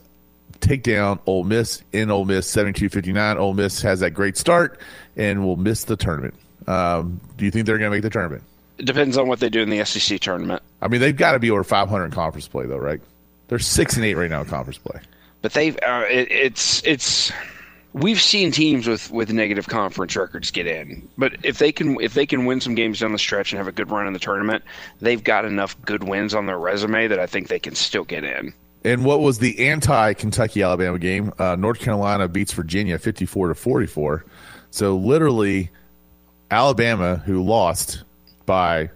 take down Ole Miss in Ole Miss 72-59. Ole Miss has that great start and will miss the tournament. Um, do you think they're going to make the tournament? It depends on what they do in the SEC tournament. I mean, they've got to be over 500 in conference play, though, right? They're six and eight right now in conference play. But they've uh, it, it's it's we've seen teams with with negative conference records get in. But if they can if they can win some games down the stretch and have a good run in the tournament, they've got enough good wins on their resume that I think they can still get in. And what was the anti Kentucky Alabama game? Uh, North Carolina beats Virginia 54 to 44. So literally, Alabama, who lost by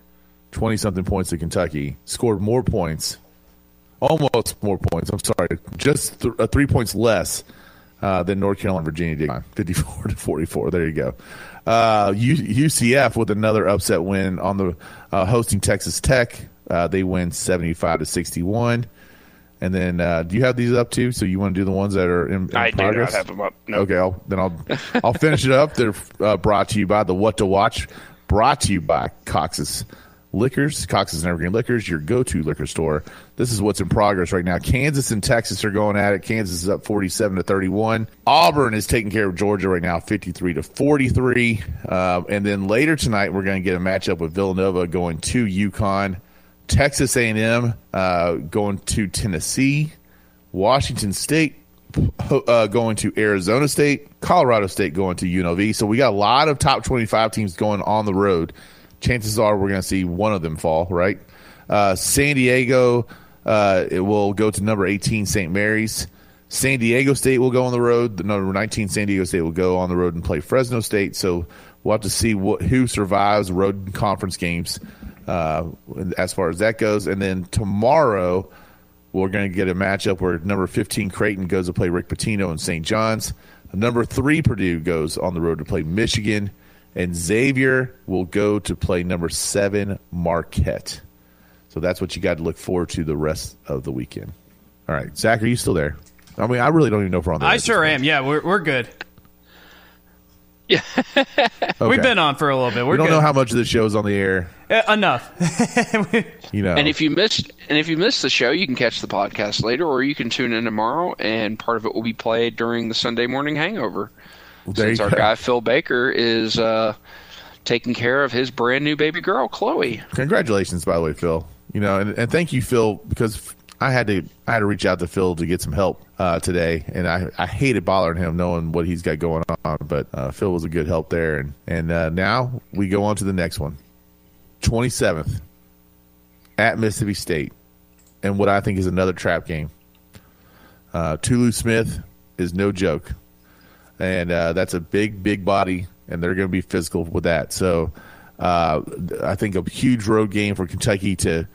20 something points to Kentucky, scored more points, almost more points. I'm sorry, just th- uh, three points less uh, than North Carolina Virginia did. 54 to 44. There you go. Uh, UCF with another upset win on the uh, hosting Texas Tech. Uh, they win 75 to 61. And then, uh, do you have these up too? So you want to do the ones that are in, in I do not progress? have them up. No. Okay, I'll, then I'll I'll finish it up. They're uh, brought to you by the What to Watch. Brought to you by Cox's Liquors, Cox's and Evergreen Liquors, your go-to liquor store. This is what's in progress right now. Kansas and Texas are going at it. Kansas is up forty-seven to thirty-one. Auburn is taking care of Georgia right now, fifty-three to forty-three. Um, and then later tonight, we're going to get a matchup with Villanova going to UConn. Texas A&M uh, going to Tennessee, Washington State uh, going to Arizona State, Colorado State going to UNLV. So we got a lot of top 25 teams going on the road. Chances are we're going to see one of them fall, right? Uh, San Diego uh, it will go to number 18, St. Mary's. San Diego State will go on the road. The number 19, San Diego State will go on the road and play Fresno State. So we'll have to see what who survives road conference games uh, as far as that goes. And then tomorrow, we're going to get a matchup where number 15 Creighton goes to play Rick Pitino in St. John's. Number three Purdue goes on the road to play Michigan, and Xavier will go to play number seven Marquette. So that's what you got to look forward to the rest of the weekend. All right, Zach, are you still there? I mean, I really don't even know if we're on the. I sure am. Yeah, we're we're good. Yeah, we've been on for a little bit. We're we don't good. know how much of the show is on the air. Uh, enough. You know, And if you missed and if you missed the show, you can catch the podcast later, or you can tune in tomorrow, and part of it will be played during the Sunday morning hangover. There Since you our go. guy Phil Baker is uh, taking care of his brand new baby girl, Chloe. Congratulations, by the way, Phil. You know, and, and thank you, Phil, because I had to I had to reach out to Phil to get some help uh, today, and I, I hated bothering him knowing what he's got going on. But uh, Phil was a good help there, and and uh, now we go on to the next one, twenty seventh at Mississippi State, and what I think is another trap game. Uh, Tolu Smith is no joke, and uh, that's a big big body, and they're going to be physical with that. So uh, I think a huge road game for Kentucky to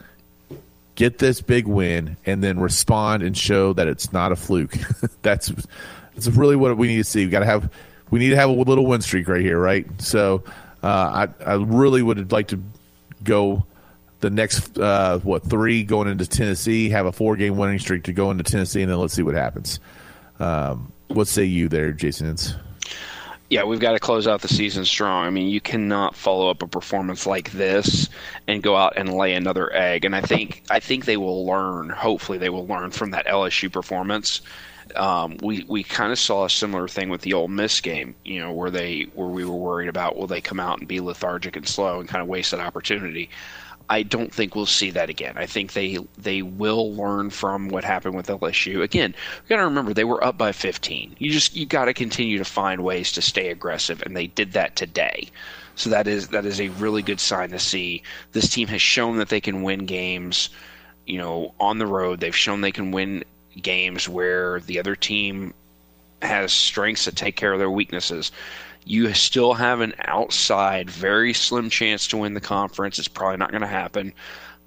get this big win and then respond and show that it's not a fluke. that's that's really what we need to see. We got to have we need to have a little win streak right here, right? So uh, I I really would like to go the next uh, what three going into Tennessee, have a four game winning streak to go into Tennessee, and then let's see what happens. Um, what say you there, Jason? Yeah, we've got to close out the season strong. I mean, you cannot follow up a performance like this and go out and lay another egg. And I think I think they will learn. Hopefully, they will learn from that LSU performance. Um, we we kind of saw a similar thing with the Ole Miss game, you know, where they where we were worried about will they come out and be lethargic and slow and kind of waste that opportunity. I don't think we'll see that again. I think they they will learn from what happened with LSU. Again, we got to remember they were up by 15. You just you got to continue to find ways to stay aggressive, and they did that today. So that is that is a really good sign to see. This team has shown that they can win games, you know, on the road. They've shown they can win games where the other team has strengths that take care of their weaknesses you still have an outside, very slim chance to win the conference. It's probably not going to happen.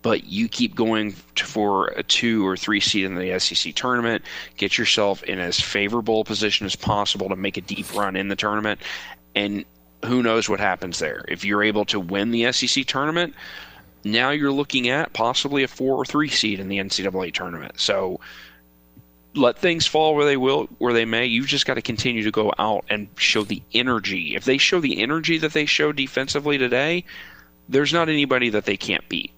But you keep going for a two or three seed in the SEC tournament, get yourself in as favorable a position as possible to make a deep run in the tournament. And who knows what happens there. If you're able to win the SEC tournament, now you're looking at possibly a four or three seed in the NCAA tournament. So let things fall where they will, where they may. You've just got to continue to go out and show the energy. If they show the energy that they show defensively today, there's not anybody that they can't beat.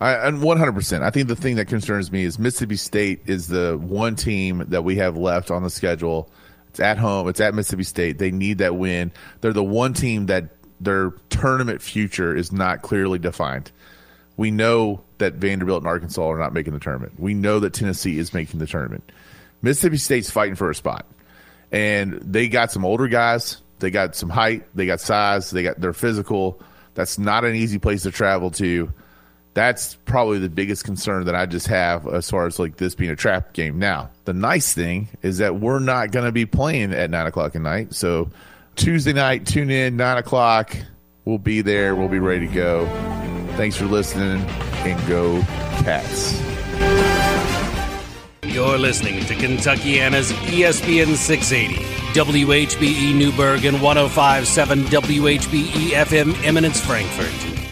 I, and 100%. I think the thing that concerns me is Mississippi State is the one team that we have left on the schedule. It's at home. It's at Mississippi State. They need that win. They're the one team that their tournament future is not clearly defined. We know that Vanderbilt and Arkansas are not making the tournament. We know that Tennessee is making the tournament. Mississippi State's fighting for a spot, and they got some older guys. They got some height. They got size. They got they're physical. That's not an easy place to travel to. That's probably the biggest concern that I just have as far as like this being a trap game. Now, the nice thing is that we're not going to be playing at nine o'clock at night. So Tuesday night, tune in nine o'clock. We'll be there. We'll be ready to go. Thanks for listening and go Cats. You're listening to Kentuckiana's ESPN 680, WHBE Newburgh and 1057 WHBE FM Eminence Frankfort.